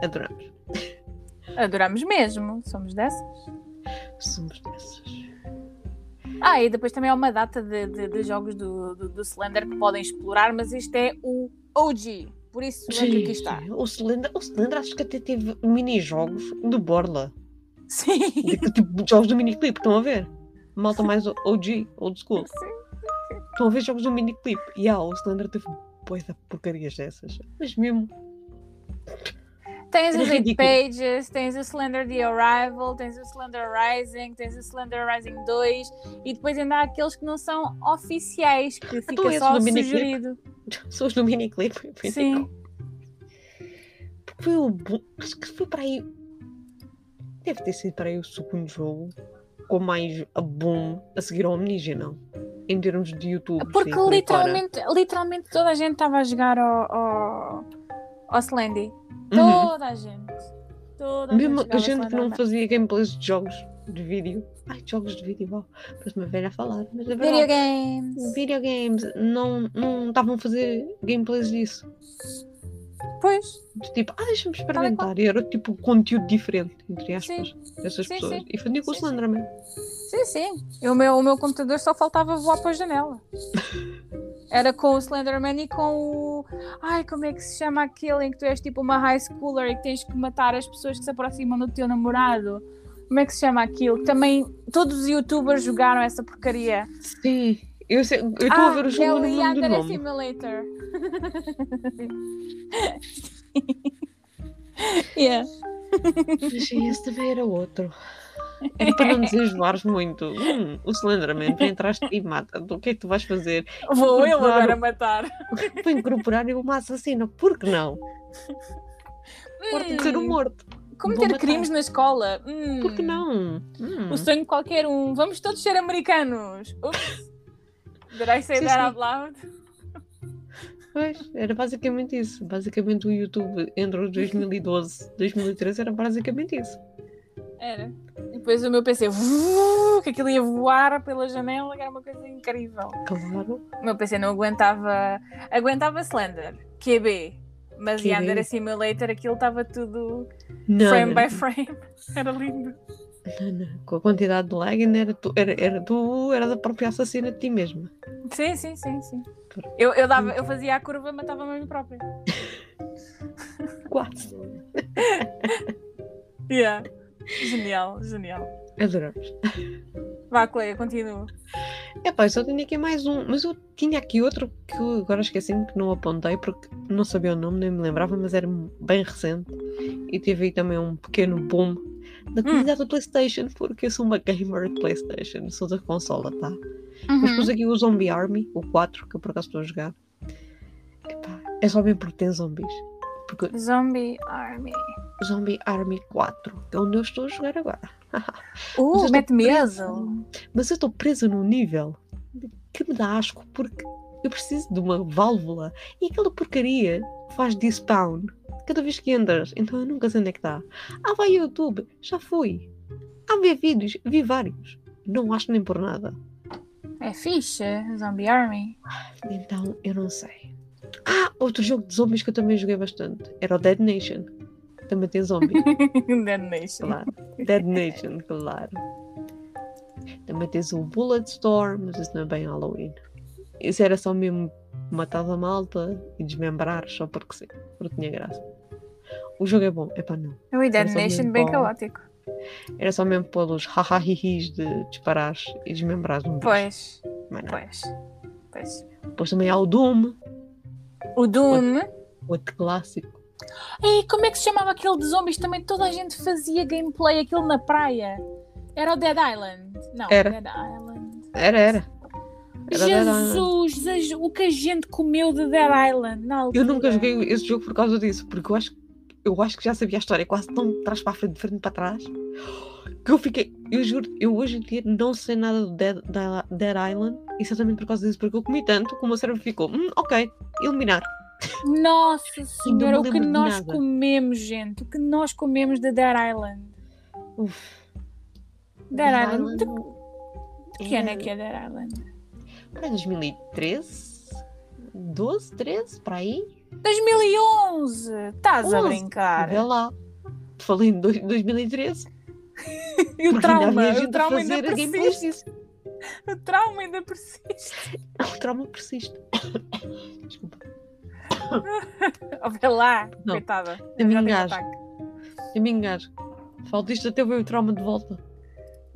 Adoramos. Adoramos mesmo, somos dessas. Somos dessas. Ah, e depois também há uma data de, de- de jogos do, do, do Slender que podem explorar, mas isto é o OG. Por isso é que aqui está. sim. O Slender, o Slender acho que até teve mini-jogos de borla. Sim. De, tipo de jogos do miniclip, estão a ver? Malta mais OG, old school. Estão a ver jogos do miniclip. E ah, o Slender teve boia de porcarias dessas. Mas mesmo. Tens os Eight. Pages, tens o Slender The Arrival, tens o Slender Rising, tens o Slender Rising 2 e depois ainda há aqueles que não são oficiais, que fica Então só sugerido. São os do miniclip. Sim. Porque foi o. Acho que foi para aí. Deve ter sido para aí o segundo jogo com mais a boom a seguir ao não? Em termos de YouTube. Porque literalmente, literalmente toda a gente estava a jogar ao, ao, ao Slendy. Uhum. Toda a gente. Toda a Mesmo gente a gente que não fazia gameplays de jogos de vídeo. Ai, jogos de vídeo, ó. Parece uma velha a falar. Mas é verdade. Video games. Videogames não não estavam a fazer gameplays disso. Pois, De tipo, ah, deixa-me experimentar. E era tipo conteúdo diferente, entre aspas, dessas Sim, pessoas. sim. E foi com o Sim, sim. Slenderman. sim, sim. E o meu, o meu computador só faltava voar para a janela. Era com o Slenderman e com o. Ai, como é que se chama aquele em que tu és tipo uma high schooler e que tens que matar as pessoas que se aproximam do teu namorado? Como é que se chama aquilo? Também todos os youtubers jogaram essa porcaria. Sim. Eu estou ah, a ver o é jogo o no nome do nome. Simulator. yeah. Mas esse também era outro. Era para não nos enjoares muito. Hum, o Slenderman, vem atrás de ti e mata. O que é que tu vais fazer? Vou eu agora matar. Vou incorporar uma assassina. Por que não? Pode ser um Hum, morto. Cometer Vou matar. crimes na escola. Hum. Por que não? Hum. O sonho de qualquer um. Vamos todos ser americanos. Ups. Did I say Sim, that sim. out loud? Pois, era basicamente isso. Basicamente o YouTube entre os 2012 e 2013 era basicamente isso. Era. E depois o meu PC, que aquilo ia voar pela janela, que era uma coisa incrível. Claro. O meu PC não aguentava. Aguentava Slender, QB. Mas QB. Yandere Simulator, aquilo estava tudo Não, frame não, by frame. Era lindo. Com a quantidade de lag ainda era tu, era, era tu, era da própria assassina de ti mesma. Sim, sim, sim, sim. Eu, eu, dava, eu fazia a curva, matava-me a mim própria. Quase. Yeah. Genial, genial. Adoramos. Vá, Cleia, continua. Epá, eu só tenho aqui mais um, mas eu tinha aqui outro que agora esqueci-me que não apontei porque não sabia o nome, nem me lembrava, mas era bem recente e teve aí também um pequeno boom da comunidade do Playstation, porque eu sou uma gamer de Playstation, sou da consola, tá? Mas Uhum. pus aqui o Zombie Army, o 4, que eu por acaso estou a jogar. Epá, é só bem porque tem zombies. Porque Zombie Army. Zombie Army 4, que é onde eu estou a jogar agora. Mas Uh, mete medo. Mas eu estou presa num nível que me dá asco porque eu preciso de uma válvula e aquela porcaria faz despawn cada vez que entras, então eu nunca sei onde é que está. Ah, vai ao YouTube, já fui. Ah, ver vídeos, vi vários. Não acho nem por nada. É fixe, Zombie Army. Então eu não sei. Ah, outro jogo de zombies que eu também joguei bastante era o Dead Nation. Também tem zombies. Dead Nation. Claro. Dead Nation, claro. Também tens o Bulletstorm, mas isso não é bem Halloween. Isso era só mesmo matar a malta e desmembrar só porque sim, porque tinha graça. O jogo é bom, é para não. O Dead Nation bem caótico. Era só mesmo pelos ha-ha-hi-his de disparares e desmembrares um bicho. Pois, pois. Pois. Depois também há o Doom, O Doom. outro clássico. Ei, como é que se chamava aquele de zombies? Também toda a gente fazia gameplay, aquilo na praia. Era o Dead Island. Não, Era. Dead Island. Era, era. Jesus, o que a gente comeu de Dead Island na altura. Eu nunca joguei esse jogo por causa disso, porque eu acho, eu acho que já sabia a história quase tão de trás para a frente, de frente para trás, que eu fiquei, eu juro, eu hoje em dia não sei nada do Dead, da- Dead Island, exatamente por causa disso, porque eu comi tanto que o meu cérebro ficou, hum, ok, eliminar. Nossa me senhora, o que nós nada. comemos, gente. O que nós comemos de Dead Island. Uf, Dead, Dead Island. De, Island de que ano é que é Dead Island? Para 2013, 12, 13, para aí, 2011! Estás a 11, brincar. vê lá. Falei em dois- 2013, E o trauma, o trauma ainda persiste. O trauma ainda persiste. O trauma persiste. Desculpa. Vê lá, Não, coitada. eu me ataque. Eu me engajo. Falta isto até ver o trauma de volta.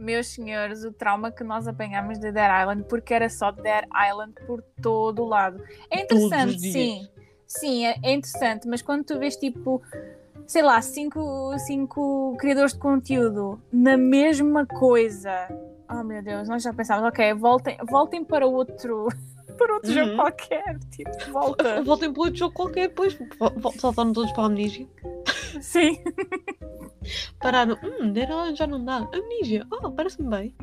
Meus senhores, o trauma que nós apanhámos de Dead Island, porque era só Dead Island por todo o lado. É interessante, sim. Sim, é, é interessante, mas quando tu vês tipo, sei lá, cinco, cinco criadores de conteúdo na mesma coisa. Oh meu Deus, nós já pensávamos, ok, voltem, voltem para outro, para outro jogo Uhum. qualquer. Tipo, volta. Voltem para outro jogo qualquer, depois saltaram todos para a amnísia. Sim. Pararam, hum, Dead Island já não dá. Amnísia, oh, parece-me bem.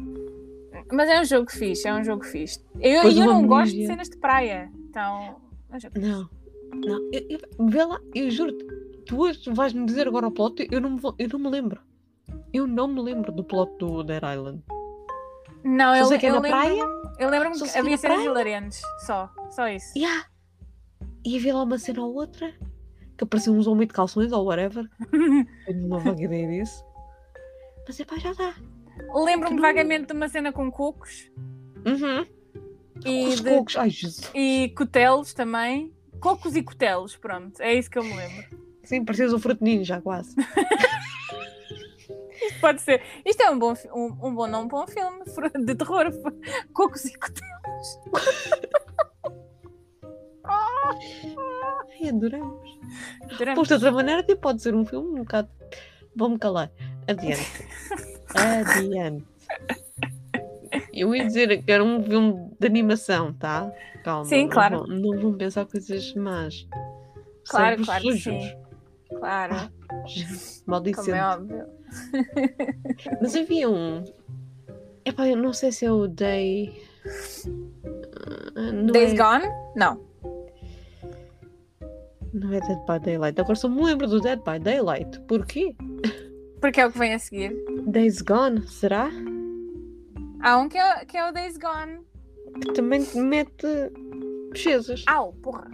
Mas é um jogo fixe, é um jogo fixe. Eu, Pois eu não gosto de cenas de praia, então. é um. Não, não, eu, eu- vê lá, eu juro-te, tu hoje vais-me dizer agora o plot, eu não, me, vou- eu não me lembro. Eu não me lembro do plot do Dead Island. Não, Só eu, sei que é eu na lembro, praia. eu lembro-me que é havia na cenas praia. hilariantes, só, só isso. Yeah. E havia lá uma cena ou outra que aparecia uns homens de calções ou whatever. Tenho uma vaga ideia disso. Mas é pá, já dá. Lembro-me Que não- vagamente de uma cena com cocos Uhum. e, Os de- cocos, ai Jesus. e cotelos também. Cocos e cotelos, pronto, é isso que eu me lembro. Sim, parecias o fruto ninja quase. Isto pode ser. Isto é um bom, um, um bom nome para um filme fr- de terror. Cocos e cotelos. Ai, adoramos. Durante- Posto de outra maneira, até pode ser um filme um bocado. Vou-me calar. Adiante. Adiante. Eu ia dizer que era um filme de animação, tá? Calma. Sim, claro. Não vão pensar coisas más. Claro, Cérebros claro sujos. sim. Claro, como Maldicente. é óbvio. Mas havia um. Epá, eu não sei se é o Day. Ah, Não Days é, Gone? Não. Não é Dead by Daylight. Agora só me lembro do Dead by Daylight. Porquê? Porque é o que vem a seguir. Days Gone, será? Há um que é, que é o Days Gone. Que também te mete pesquisas. Au, porra.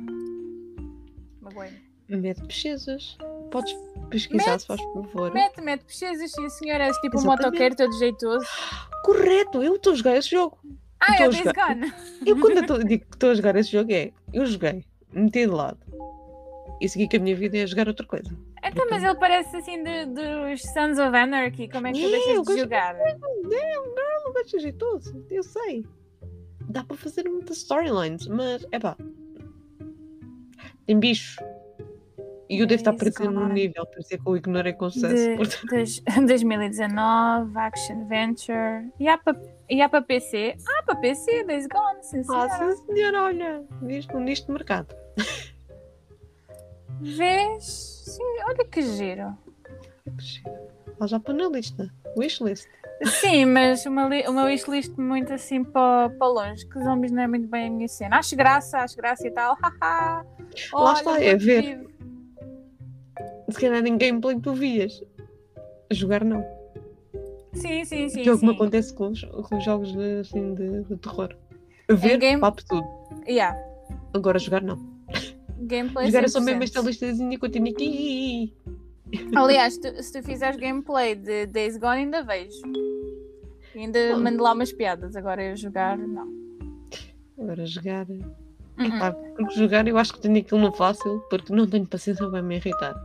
Magoei. Mete pesquisas. Podes pesquisar, Mete. se faz favor. Mete, mete pesquisas, sim senhora. És tipo um motoqueiro todo jeitoso. Correto, eu estou a jogar esse jogo. Ah, é o Days jogar. Gone. Eu quando eu tô- digo que estou a jogar esse jogo é. Eu joguei, meti de lado. E segui que a minha vida é jogar outra coisa. Então, mas ele parece assim de- dos Sons of Anarchy. Como é que tu É, deixas de jogar? Não, não, não gajo jeitoso, eu sei. Dá para fazer muitas storylines, mas é pá. Tem bicho. E eu devo estar perdido num nível, por isso é que eu ignorei com sucesso. Portanto- dos- 2019, Action Venture. E há para e há para PC? Ah, para PC, Days Gone, sim Ah, senhora. sim senhor, olha, nisto, nisto de mercado. Vês? Sim, olha que giro. Lá já para na lista. wishlist. Sim, mas uma, li- uma wishlist muito assim para para longe, que zombies não é muito bem a minha cena. Acho graça, acho graça e tal. haha. Olha, está, é ver. vivo. Se calhar em gameplay tu vias. Jogar não. Sim, sim, sim. que é o que me acontece com os, com os jogos de, assim, de, de terror. Ver, game- papo tudo. Yeah. Agora jogar não. Gameplay jogar é só mesmo 100%. esta listazinha que eu tenho aqui. Aliás, tu- se tu fizeres gameplay de Days Gone, ainda vejo. E ainda Bom. mando lá umas piadas. Agora eu jogar, não. Agora jogar. Uhum. Epá, porque jogar eu acho que tenho aquilo no fácil, porque não tenho paciência para me irritar.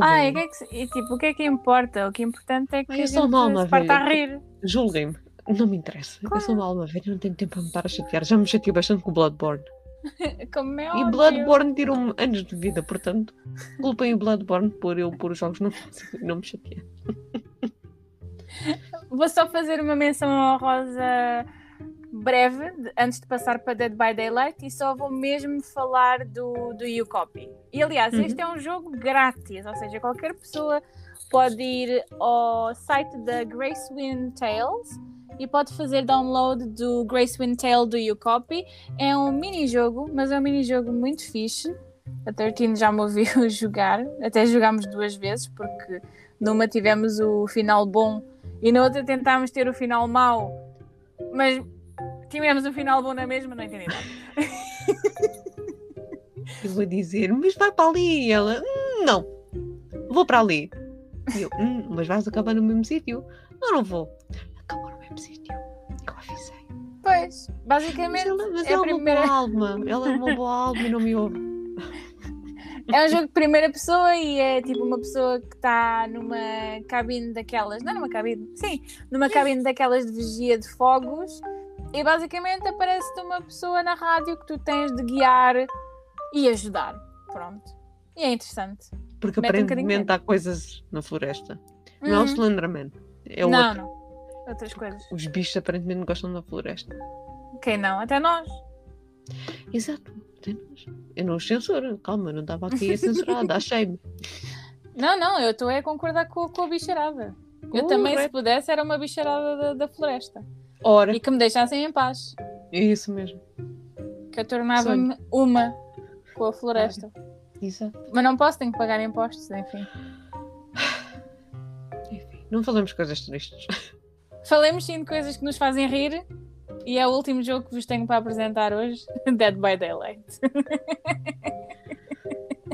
Ah, e, o que é que, e, tipo, o que é que importa? O que é importante é que Ah, eu sou uma alma se parta a rir. Julguem-me, não me interessa. Eu sou uma alma velha, não tenho tempo para me estar a chatear. Já me chateei bastante com o Bloodborne. Como é E. Bloodborne tirou-me anos de vida, portanto, culpem o Bloodborne por eu pôr os jogos e não me chatear. Vou só fazer uma menção honrosa breve, antes de passar para Dead by Daylight, e só vou mesmo falar do, do YouCopy. E aliás, Uhum. este é um jogo grátis, ou seja, qualquer pessoa pode ir ao site da Gracewind Tales e pode fazer download do Gracewind Tale do YouCopy. É um mini-jogo, mas é um mini-jogo muito fixe. A 13 já me ouviu jogar, até jogámos duas vezes, porque numa tivemos o final bom e na outra tentámos ter o final mau, mas tivemos o final bom na mesma, não entendi nada. Eu vou dizer, mas vai para ali. E ela, "Hum, não, vou para ali. E eu, "Hum, mas vais acabar no mesmo sítio? Não, não vou. Mesmo sítio. Eu avisei. Pois, Mas basicamente ela, mas é ela é uma primeira- boa alma. Ela é uma boa alma e não me ouve. é um jogo de primeira pessoa e é tipo uma pessoa que está numa cabine daquelas, não é numa cabine, sim, numa cabine daquelas de vigia de fogos e basicamente aparece-te uma pessoa na rádio que tu tens de guiar e ajudar. Pronto. E é interessante. Porque Mete um aparentemente há coisas na floresta. Não é o Uhum. Slenderman. É o não, outro. não. Outras coisas. Os bichos aparentemente gostam da floresta. Quem não? Até nós. Exato. Até nós. Eu não os censuro. Calma, não estava aqui a censurar. Shame. Não, não, eu estou a concordar com, com a bicharada. Eu também, se pudesse, era uma bicharada da, da floresta. Ora, E que me deixassem em paz. é isso mesmo. Que eu tornava-me uma com a floresta. Exato. Mas não posso, tenho que pagar impostos, enfim. Enfim, não falamos coisas tristes. Falemos sim de coisas que nos fazem rir. E é o último jogo que vos tenho para apresentar hoje: Dead by Daylight.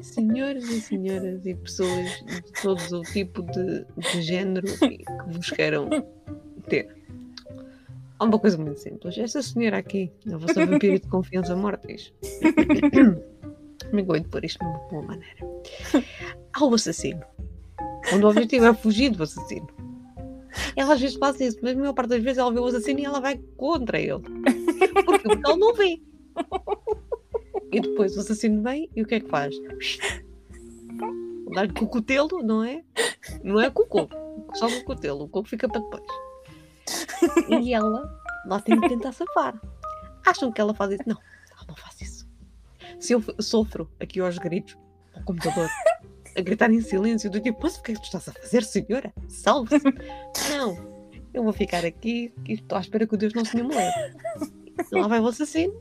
Senhoras e senhoras e pessoas de todo o tipo de, de género que vos queiram ter. Há uma coisa muito simples. Esta senhora aqui, a vossa vampira de confiança mortis. Me aguento pôr isto de uma boa maneira. Há o assassino. Quando o objetivo é fugir do assassino. Ela às vezes faz isso, mas a maior parte das vezes ela vê o assassino e ela vai contra ele. Porque ela não vê. E depois o assassino vem e o que é que faz? Dá-lhe com o cotelo, não é? Não é o coco, só com o. O coco fica para depois. E ela lá tem que tentar safar. Acham que ela faz isso? Não, ela não faz isso. Se eu sofro aqui aos gritos, ao computador, a gritar em silêncio, do tipo, mas o que é que tu estás a fazer, senhora? Salve-se! Não, eu vou ficar aqui e estou à espera que o Deus não se me leve. Lá vai o assassino,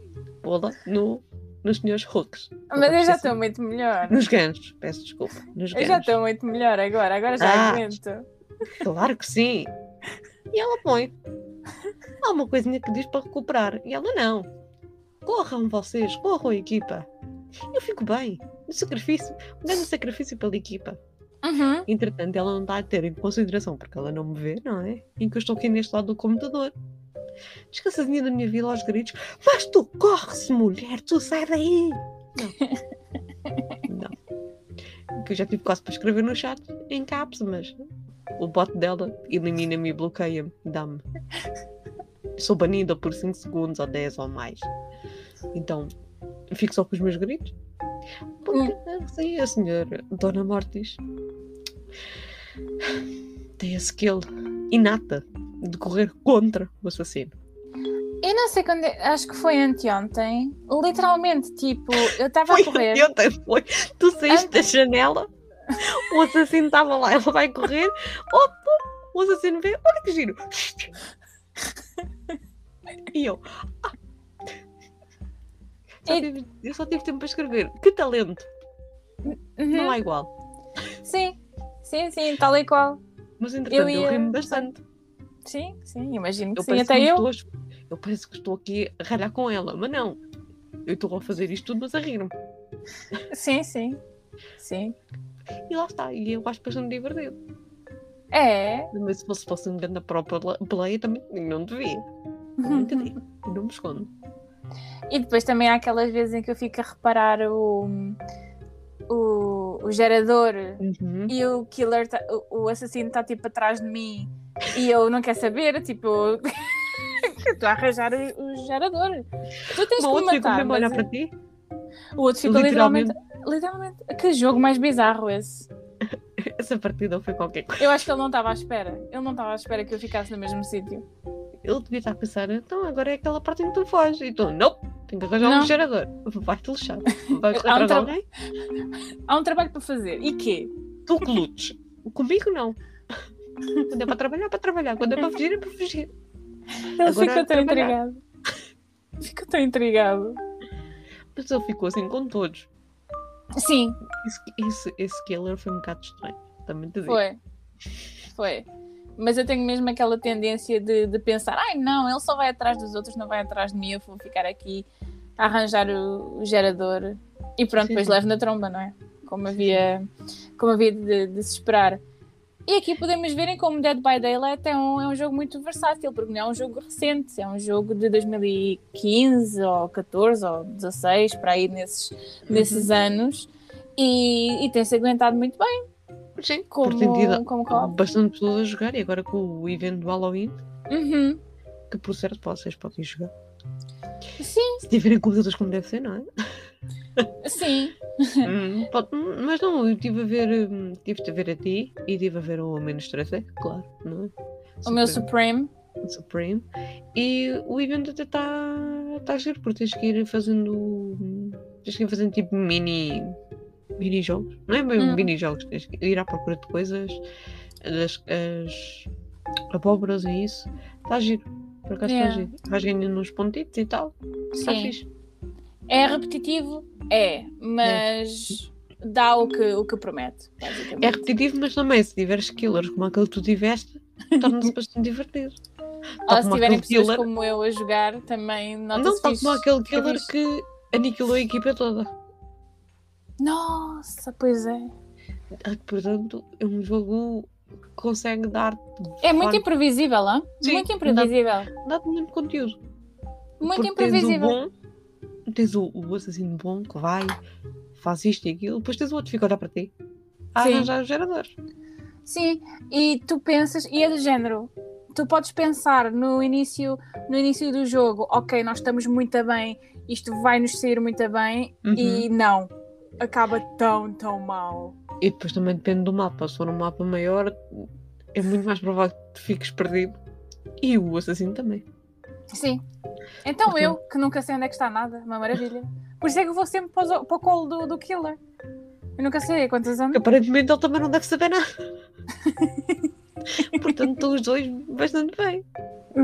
pô-la no, nos senhores hooks. Mas eu já estou muito melhor. Nos ganchos, peço desculpa. Nos Eu já ganchos. estou muito melhor agora. Agora já Ah. aguento. Claro que sim. E ela põe. Há uma coisinha que diz para recuperar. E ela não. Corram vocês, corram a equipa. Eu fico bem. Um sacrifício, um grande sacrifício pela equipa. Uhum. Entretanto, ela não está a ter em consideração, porque ela não me vê, não é? Em que eu estou aqui neste lado do computador. Descansadinha da minha vida aos gritos. Mas tu corres, mulher, tu sai daí! Não. Não. Que eu já tive quase para escrever no chat em caps, mas o bot dela elimina-me e bloqueia-me, dá-me. Sou banida por 5 segundos ou 10 ou mais. Então, fico só com os meus gritos. Porque assim, a senhora Dona Mortis tem a skill inata de correr contra o assassino. Eu não sei quando. Acho que foi anteontem. Literalmente, tipo, eu estava a correr. ontem, foi. Tu saíste da janela, o assassino estava lá, ela vai correr, opa, O assassino vê, olha que giro. E eu, ah. Só E- tive- eu só tive tempo para escrever. Que talento! Não Uhum. há igual. Sim, sim, sim, tal e qual. Mas entretanto, eu, ia- rimo bastante. Sim, sim, imagino que Eu sim, até que eu. Estou. Eu parece que estou aqui a ralhar com ela, mas não. Eu estou a fazer isto tudo, mas a rir-me. Sim, sim. Sim. E lá está. E eu acho bastante divertido. É. Mas se fosse, fosse um grande própria play, também não devia. Te digo. Eu não me escondo. E depois também há aquelas vezes em que eu fico a reparar o, o, o gerador Uhum. e o killer, tá- o, o assassino está tipo atrás de mim e eu não quero saber, tipo, estou a arranjar o, o gerador. Tu tens Uma que me fica matar. mesmo a olhar para ti. o outro fica Literalmente. literalmente, literalmente. Que jogo mais bizarro esse. Essa partida foi qualquer coisa. Eu acho que ele não estava à espera. Ele não estava à espera que eu ficasse no mesmo sítio. Ele devia estar a pensar, então agora é aquela parte em que tu foges. E tu, não, tenho que arranjar um gerador. Vai-te lixar. Vai um tra- alguém? Há um trabalho para fazer. E quê? Tu que lutes. Comigo não. Quando é para trabalhar, é para trabalhar. Quando é para fugir, é para fugir. Ele Agora ficou tão trabalhar. intrigado. Ficou tão intrigado. Mas ele ficou assim com todos. Sim, Esse, esse, esse killer foi um bocado estranho. Também te digo. foi. Foi. Mas eu tenho mesmo aquela tendência de, de pensar: ai não, ele só vai atrás dos outros, não vai atrás de mim, eu vou ficar aqui a arranjar o, o gerador. E pronto, Sim, depois sim. levo na tromba, não é? Como havia, como havia de, de se esperar. E aqui podemos verem como Dead by Daylight é um, é um jogo muito versátil, porque não é um jogo recente, é um jogo de 2015 ou 14 ou 16, para aí nesses, nesses anos, e, e tem-se aguentado muito bem Sim, como, tido como co-op. bastante pessoas a jogar. E agora com o evento do Halloween, Uhum. que por certo vocês podem jogar. Sim, Se tiverem computadores como deve ser, não é? sim. Hum, pode- mas não, eu estive a ver, hum, tive a ver a ti e estive a ver o menos 13, claro, não é? O meu Supreme. Supreme. E o evento até está tá a giro, porque tens que ir fazendo. Tens que ir fazendo tipo mini. Mini jogos. Não é bem Hum. mini jogos, tens que ir à procura de coisas, as, as abóboras e isso. Está giro. Por acaso está Yeah. giro. Vais ganhando uns pontitos e tal. Está fixe. É repetitivo? É, mas dá o que, o que promete. É repetitivo, mas também se tiveres killers como aquele que tu tiveste, torna-se bastante divertido. Ou se tiverem pessoas killer- como eu a jogar, também Não, nota-se tal fixe. como aquele killer que aniquilou a equipa toda. Nossa, pois é. Ah, Portanto, é um jogo que consegue dar É muito imprevisível, hã? Sim, muito imprevisível. dá muito conteúdo. Muito Porque imprevisível. Tens o bom, tens o, o assassino bom que vai, faz isto e aquilo, depois tens o outro que fica a olhar para ti. A Sim. arranjar os geradores. Sim, e tu pensas, e é do género. Tu podes pensar no início, no início do jogo, ok, nós estamos muito bem, isto vai nos sair muito bem, Uhum. e não. Acaba tão, tão mal. E depois também depende do mapa. Se for um mapa maior, é muito mais provável que fiques perdido. E o assassino também. Sim. Então Porque- eu, que nunca sei onde é que está nada, uma maravilha. Por isso é que eu vou sempre para, os- para o colo do, do killer. Eu nunca sei há quantos anos. Aparentemente ele também não deve saber nada. Portanto, estão os dois bastante bem.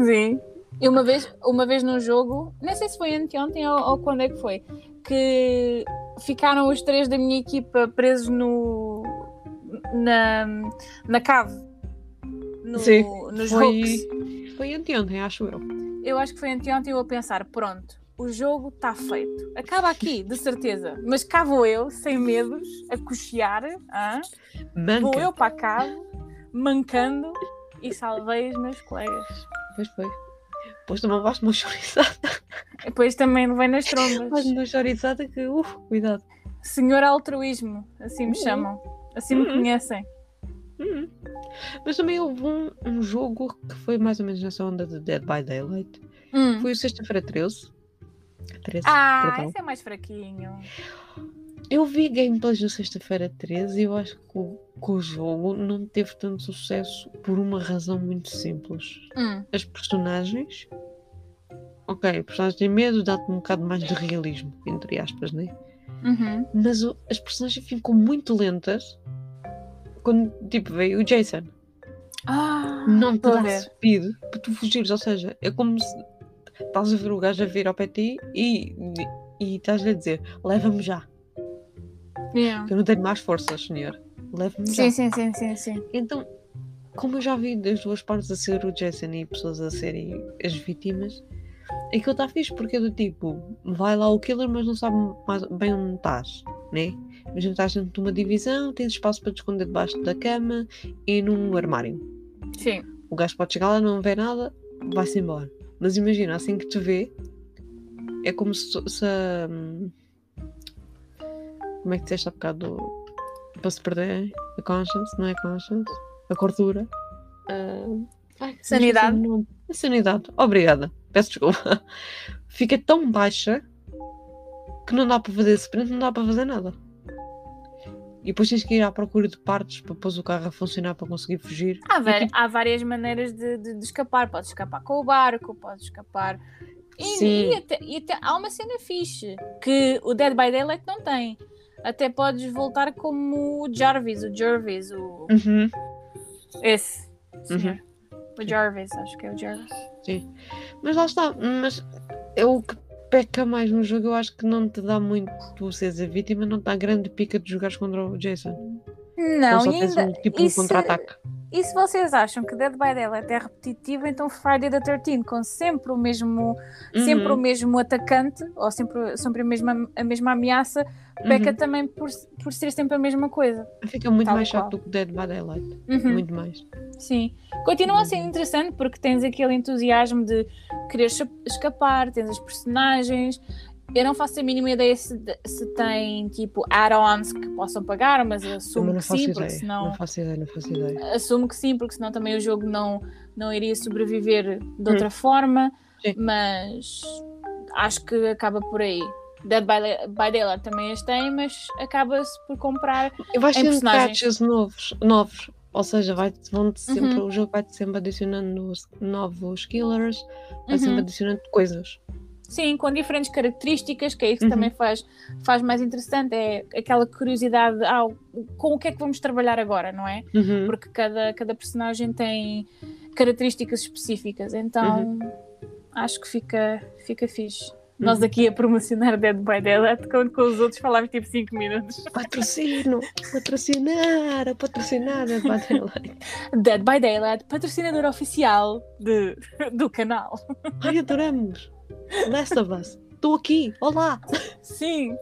Sim. E uma vez, uma vez num jogo, não sei se foi anteontem ou, ou quando é que foi, que ficaram os três da minha equipa presos no na, na cave. No, Sim, nos Foi, hooks. foi anteontem, acho eu. Eu acho que foi anteontem eu a pensar, pronto, o jogo está feito. Acaba aqui, de certeza. Mas cá vou eu, sem medos, a cochear. Vou eu para a cave, mancando, e salvei os meus colegas. Pois foi. Depois também vais uma chorizada. Depois também levei nas trombas. uma chorizada que, uf, cuidado. Senhor Altruísmo, assim me Uhum. chamam. Assim me Uhum. conhecem. Hum. Mas também houve um, um jogo que foi mais ou menos nessa onda de Dead by Daylight. Hum. Foi o Sexta-feira 13. 13 Ah, perdão. esse é mais fraquinho. Eu vi gameplays do Sexta-feira 13 e eu acho que o, que o jogo não teve tanto sucesso por uma razão muito simples. Hum. As personagens. Ok, as personagens têm medo, dá-te um bocado mais de realismo, entre aspas, né? Uhum. Mas o- as personagens ficam muito lentas quando tipo veio o Jason. Ah, não te dá ver. speed para tu fugires. Ou seja, é como se estás a ver o gajo a vir ao pé de ti e, e estás-lhe a dizer: leva-me já, Yeah. que eu não tenho mais forças, senhor. Leva-me já. Sim, sim, sim, sim, sim. Então, como eu já vi das duas partes a ser o Jason e pessoas a serem as vítimas, aquilo está fixe porque é do tipo, vai lá o killer, mas não sabe mais bem onde estás, né? Imagina estás dentro de uma divisão, tens espaço para te esconder debaixo da cama e num armário. Sim. O gajo pode chegar lá, não vê nada, vai-se embora. Mas imagina, assim que te vê, é como se. se hum, como é que disseste há bocado? Para se perder a conscience, não é conscience? A cordura. Ah, ai, Sanidade. A sanidade. Obrigada. Peço desculpa. Fica tão baixa que não dá para fazer sprint, não dá para fazer nada. E depois tens que ir à procura de partes para pôr o carro a funcionar para conseguir fugir. Há, vari- tipo, há várias maneiras de, de- de escapar. Podes escapar com o barco, podes escapar. E, Sim. e até, e até há uma cena fixe que o Dead by Daylight não tem. Até podes voltar como o Jarvis, o Jarvis, o... Uhum. esse Uhum. O Jarvis, acho que é o Jarvis. Mas lá está, mas é o que peca mais no jogo, eu acho que não te dá muito tu seres a vítima, não te dá grande pica de jogares contra o Jason. Não, e ainda. um tipo e de se- contra-ataque. E se vocês acham que Dead by Daylight é repetitivo, então Friday the 13 com sempre o mesmo, sempre o Uhum, mesmo atacante, ou sempre, sempre a, mesma, a mesma ameaça, peca uhum. também por, por ser sempre a mesma coisa. Fica muito mais chato do que Dead by Daylight. Uhum, Muito mais. Sim. Continua a ser interessante porque tens aquele entusiasmo de querer escapar, tens as personagens. Eu não faço a mínima ideia se, se tem tipo add-ons que possam pagar, mas eu assumo que sim, ideia. porque senão. Não faço ideia, não faço ideia. assumo que sim, porque senão também o jogo não, não iria sobreviver de outra forma, Sim. mas acho que acaba por aí. Dead by, by Daylight também as tem, mas acaba-se por comprar. E vais Em tendo personagens. patches novos, novos. Ou seja, vai vão sempre, Uhum. o jogo vai-te sempre adicionando os novos killers, vai Uhum. sempre adicionando coisas. Sim, com diferentes características, que é isso que Uhum. também faz, faz mais interessante, é aquela curiosidade ah, com o que é que vamos trabalhar agora, não é? Uhum. Porque cada, cada personagem tem características específicas, então acho que fica, fica fixe. Nós Uhum. aqui a promocionar Dead by Daylight, quando com os outros falámos tipo 5 minutos. Patrocínio! Patrocinar! Patrocinar Dead by Daylight. Dead by Daylight, patrocinador oficial de, do canal. Ai, adoramos! Last of Us! Estou aqui! Olá! Sim.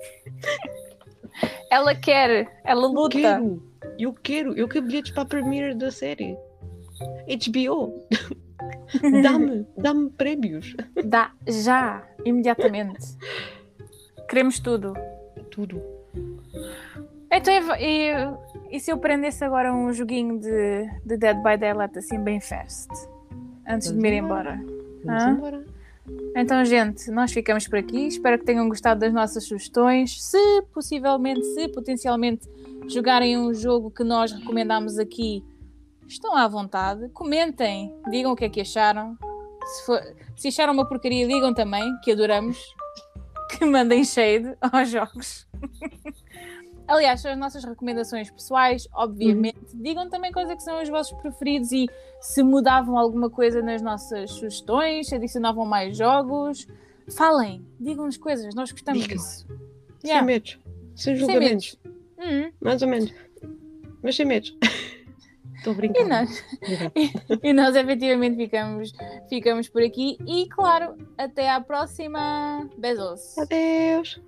Ela quer, ela Eu luta. quero! Eu quero! Eu quero bilhetes para a premiere da série! HBO! Dá-me! Dá-me prémios! Dá já, imediatamente. Queremos tudo. Tudo! Então, e, e- se eu prendesse agora um joguinho de, de Dead by Daylight assim bem fast? Antes de me ir embora. Vamos Hã? embora! Então, gente, nós ficamos por aqui. Espero que tenham gostado das nossas sugestões. Se possivelmente, se potencialmente jogarem um jogo que nós recomendamos aqui, estão à vontade. Comentem, digam o que é que acharam. Se, for- se acharam uma porcaria, digam também, que adoramos. Que mandem shade aos jogos. Aliás, são as nossas recomendações pessoais, obviamente. Digam também quais é que são os vossos preferidos e se mudavam alguma coisa nas nossas sugestões, se adicionavam mais jogos. Falem, digam-nos coisas, nós gostamos Digam. disso. Sem Yeah. medos! Sem Sem julgamentos! Hum, Mais ou menos! Mas sem medos! Estou a brincar! E nós, e nós efetivamente ficamos, ficamos por aqui. E claro, até à próxima. Beijos. Adeus!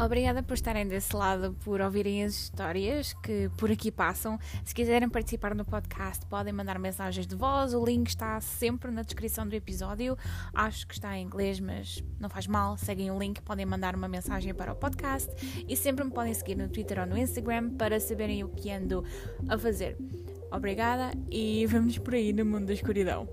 Obrigada por estarem desse lado, por ouvirem as histórias que por aqui passam. Se quiserem participar no podcast, podem mandar mensagens de voz. O link está sempre na descrição do episódio. Acho que está em inglês, mas não faz mal. Seguem o link, podem mandar uma mensagem para o podcast e sempre me podem seguir no Twitter ou no Instagram para saberem o que ando a fazer. Obrigada e vamos por aí no mundo da escuridão.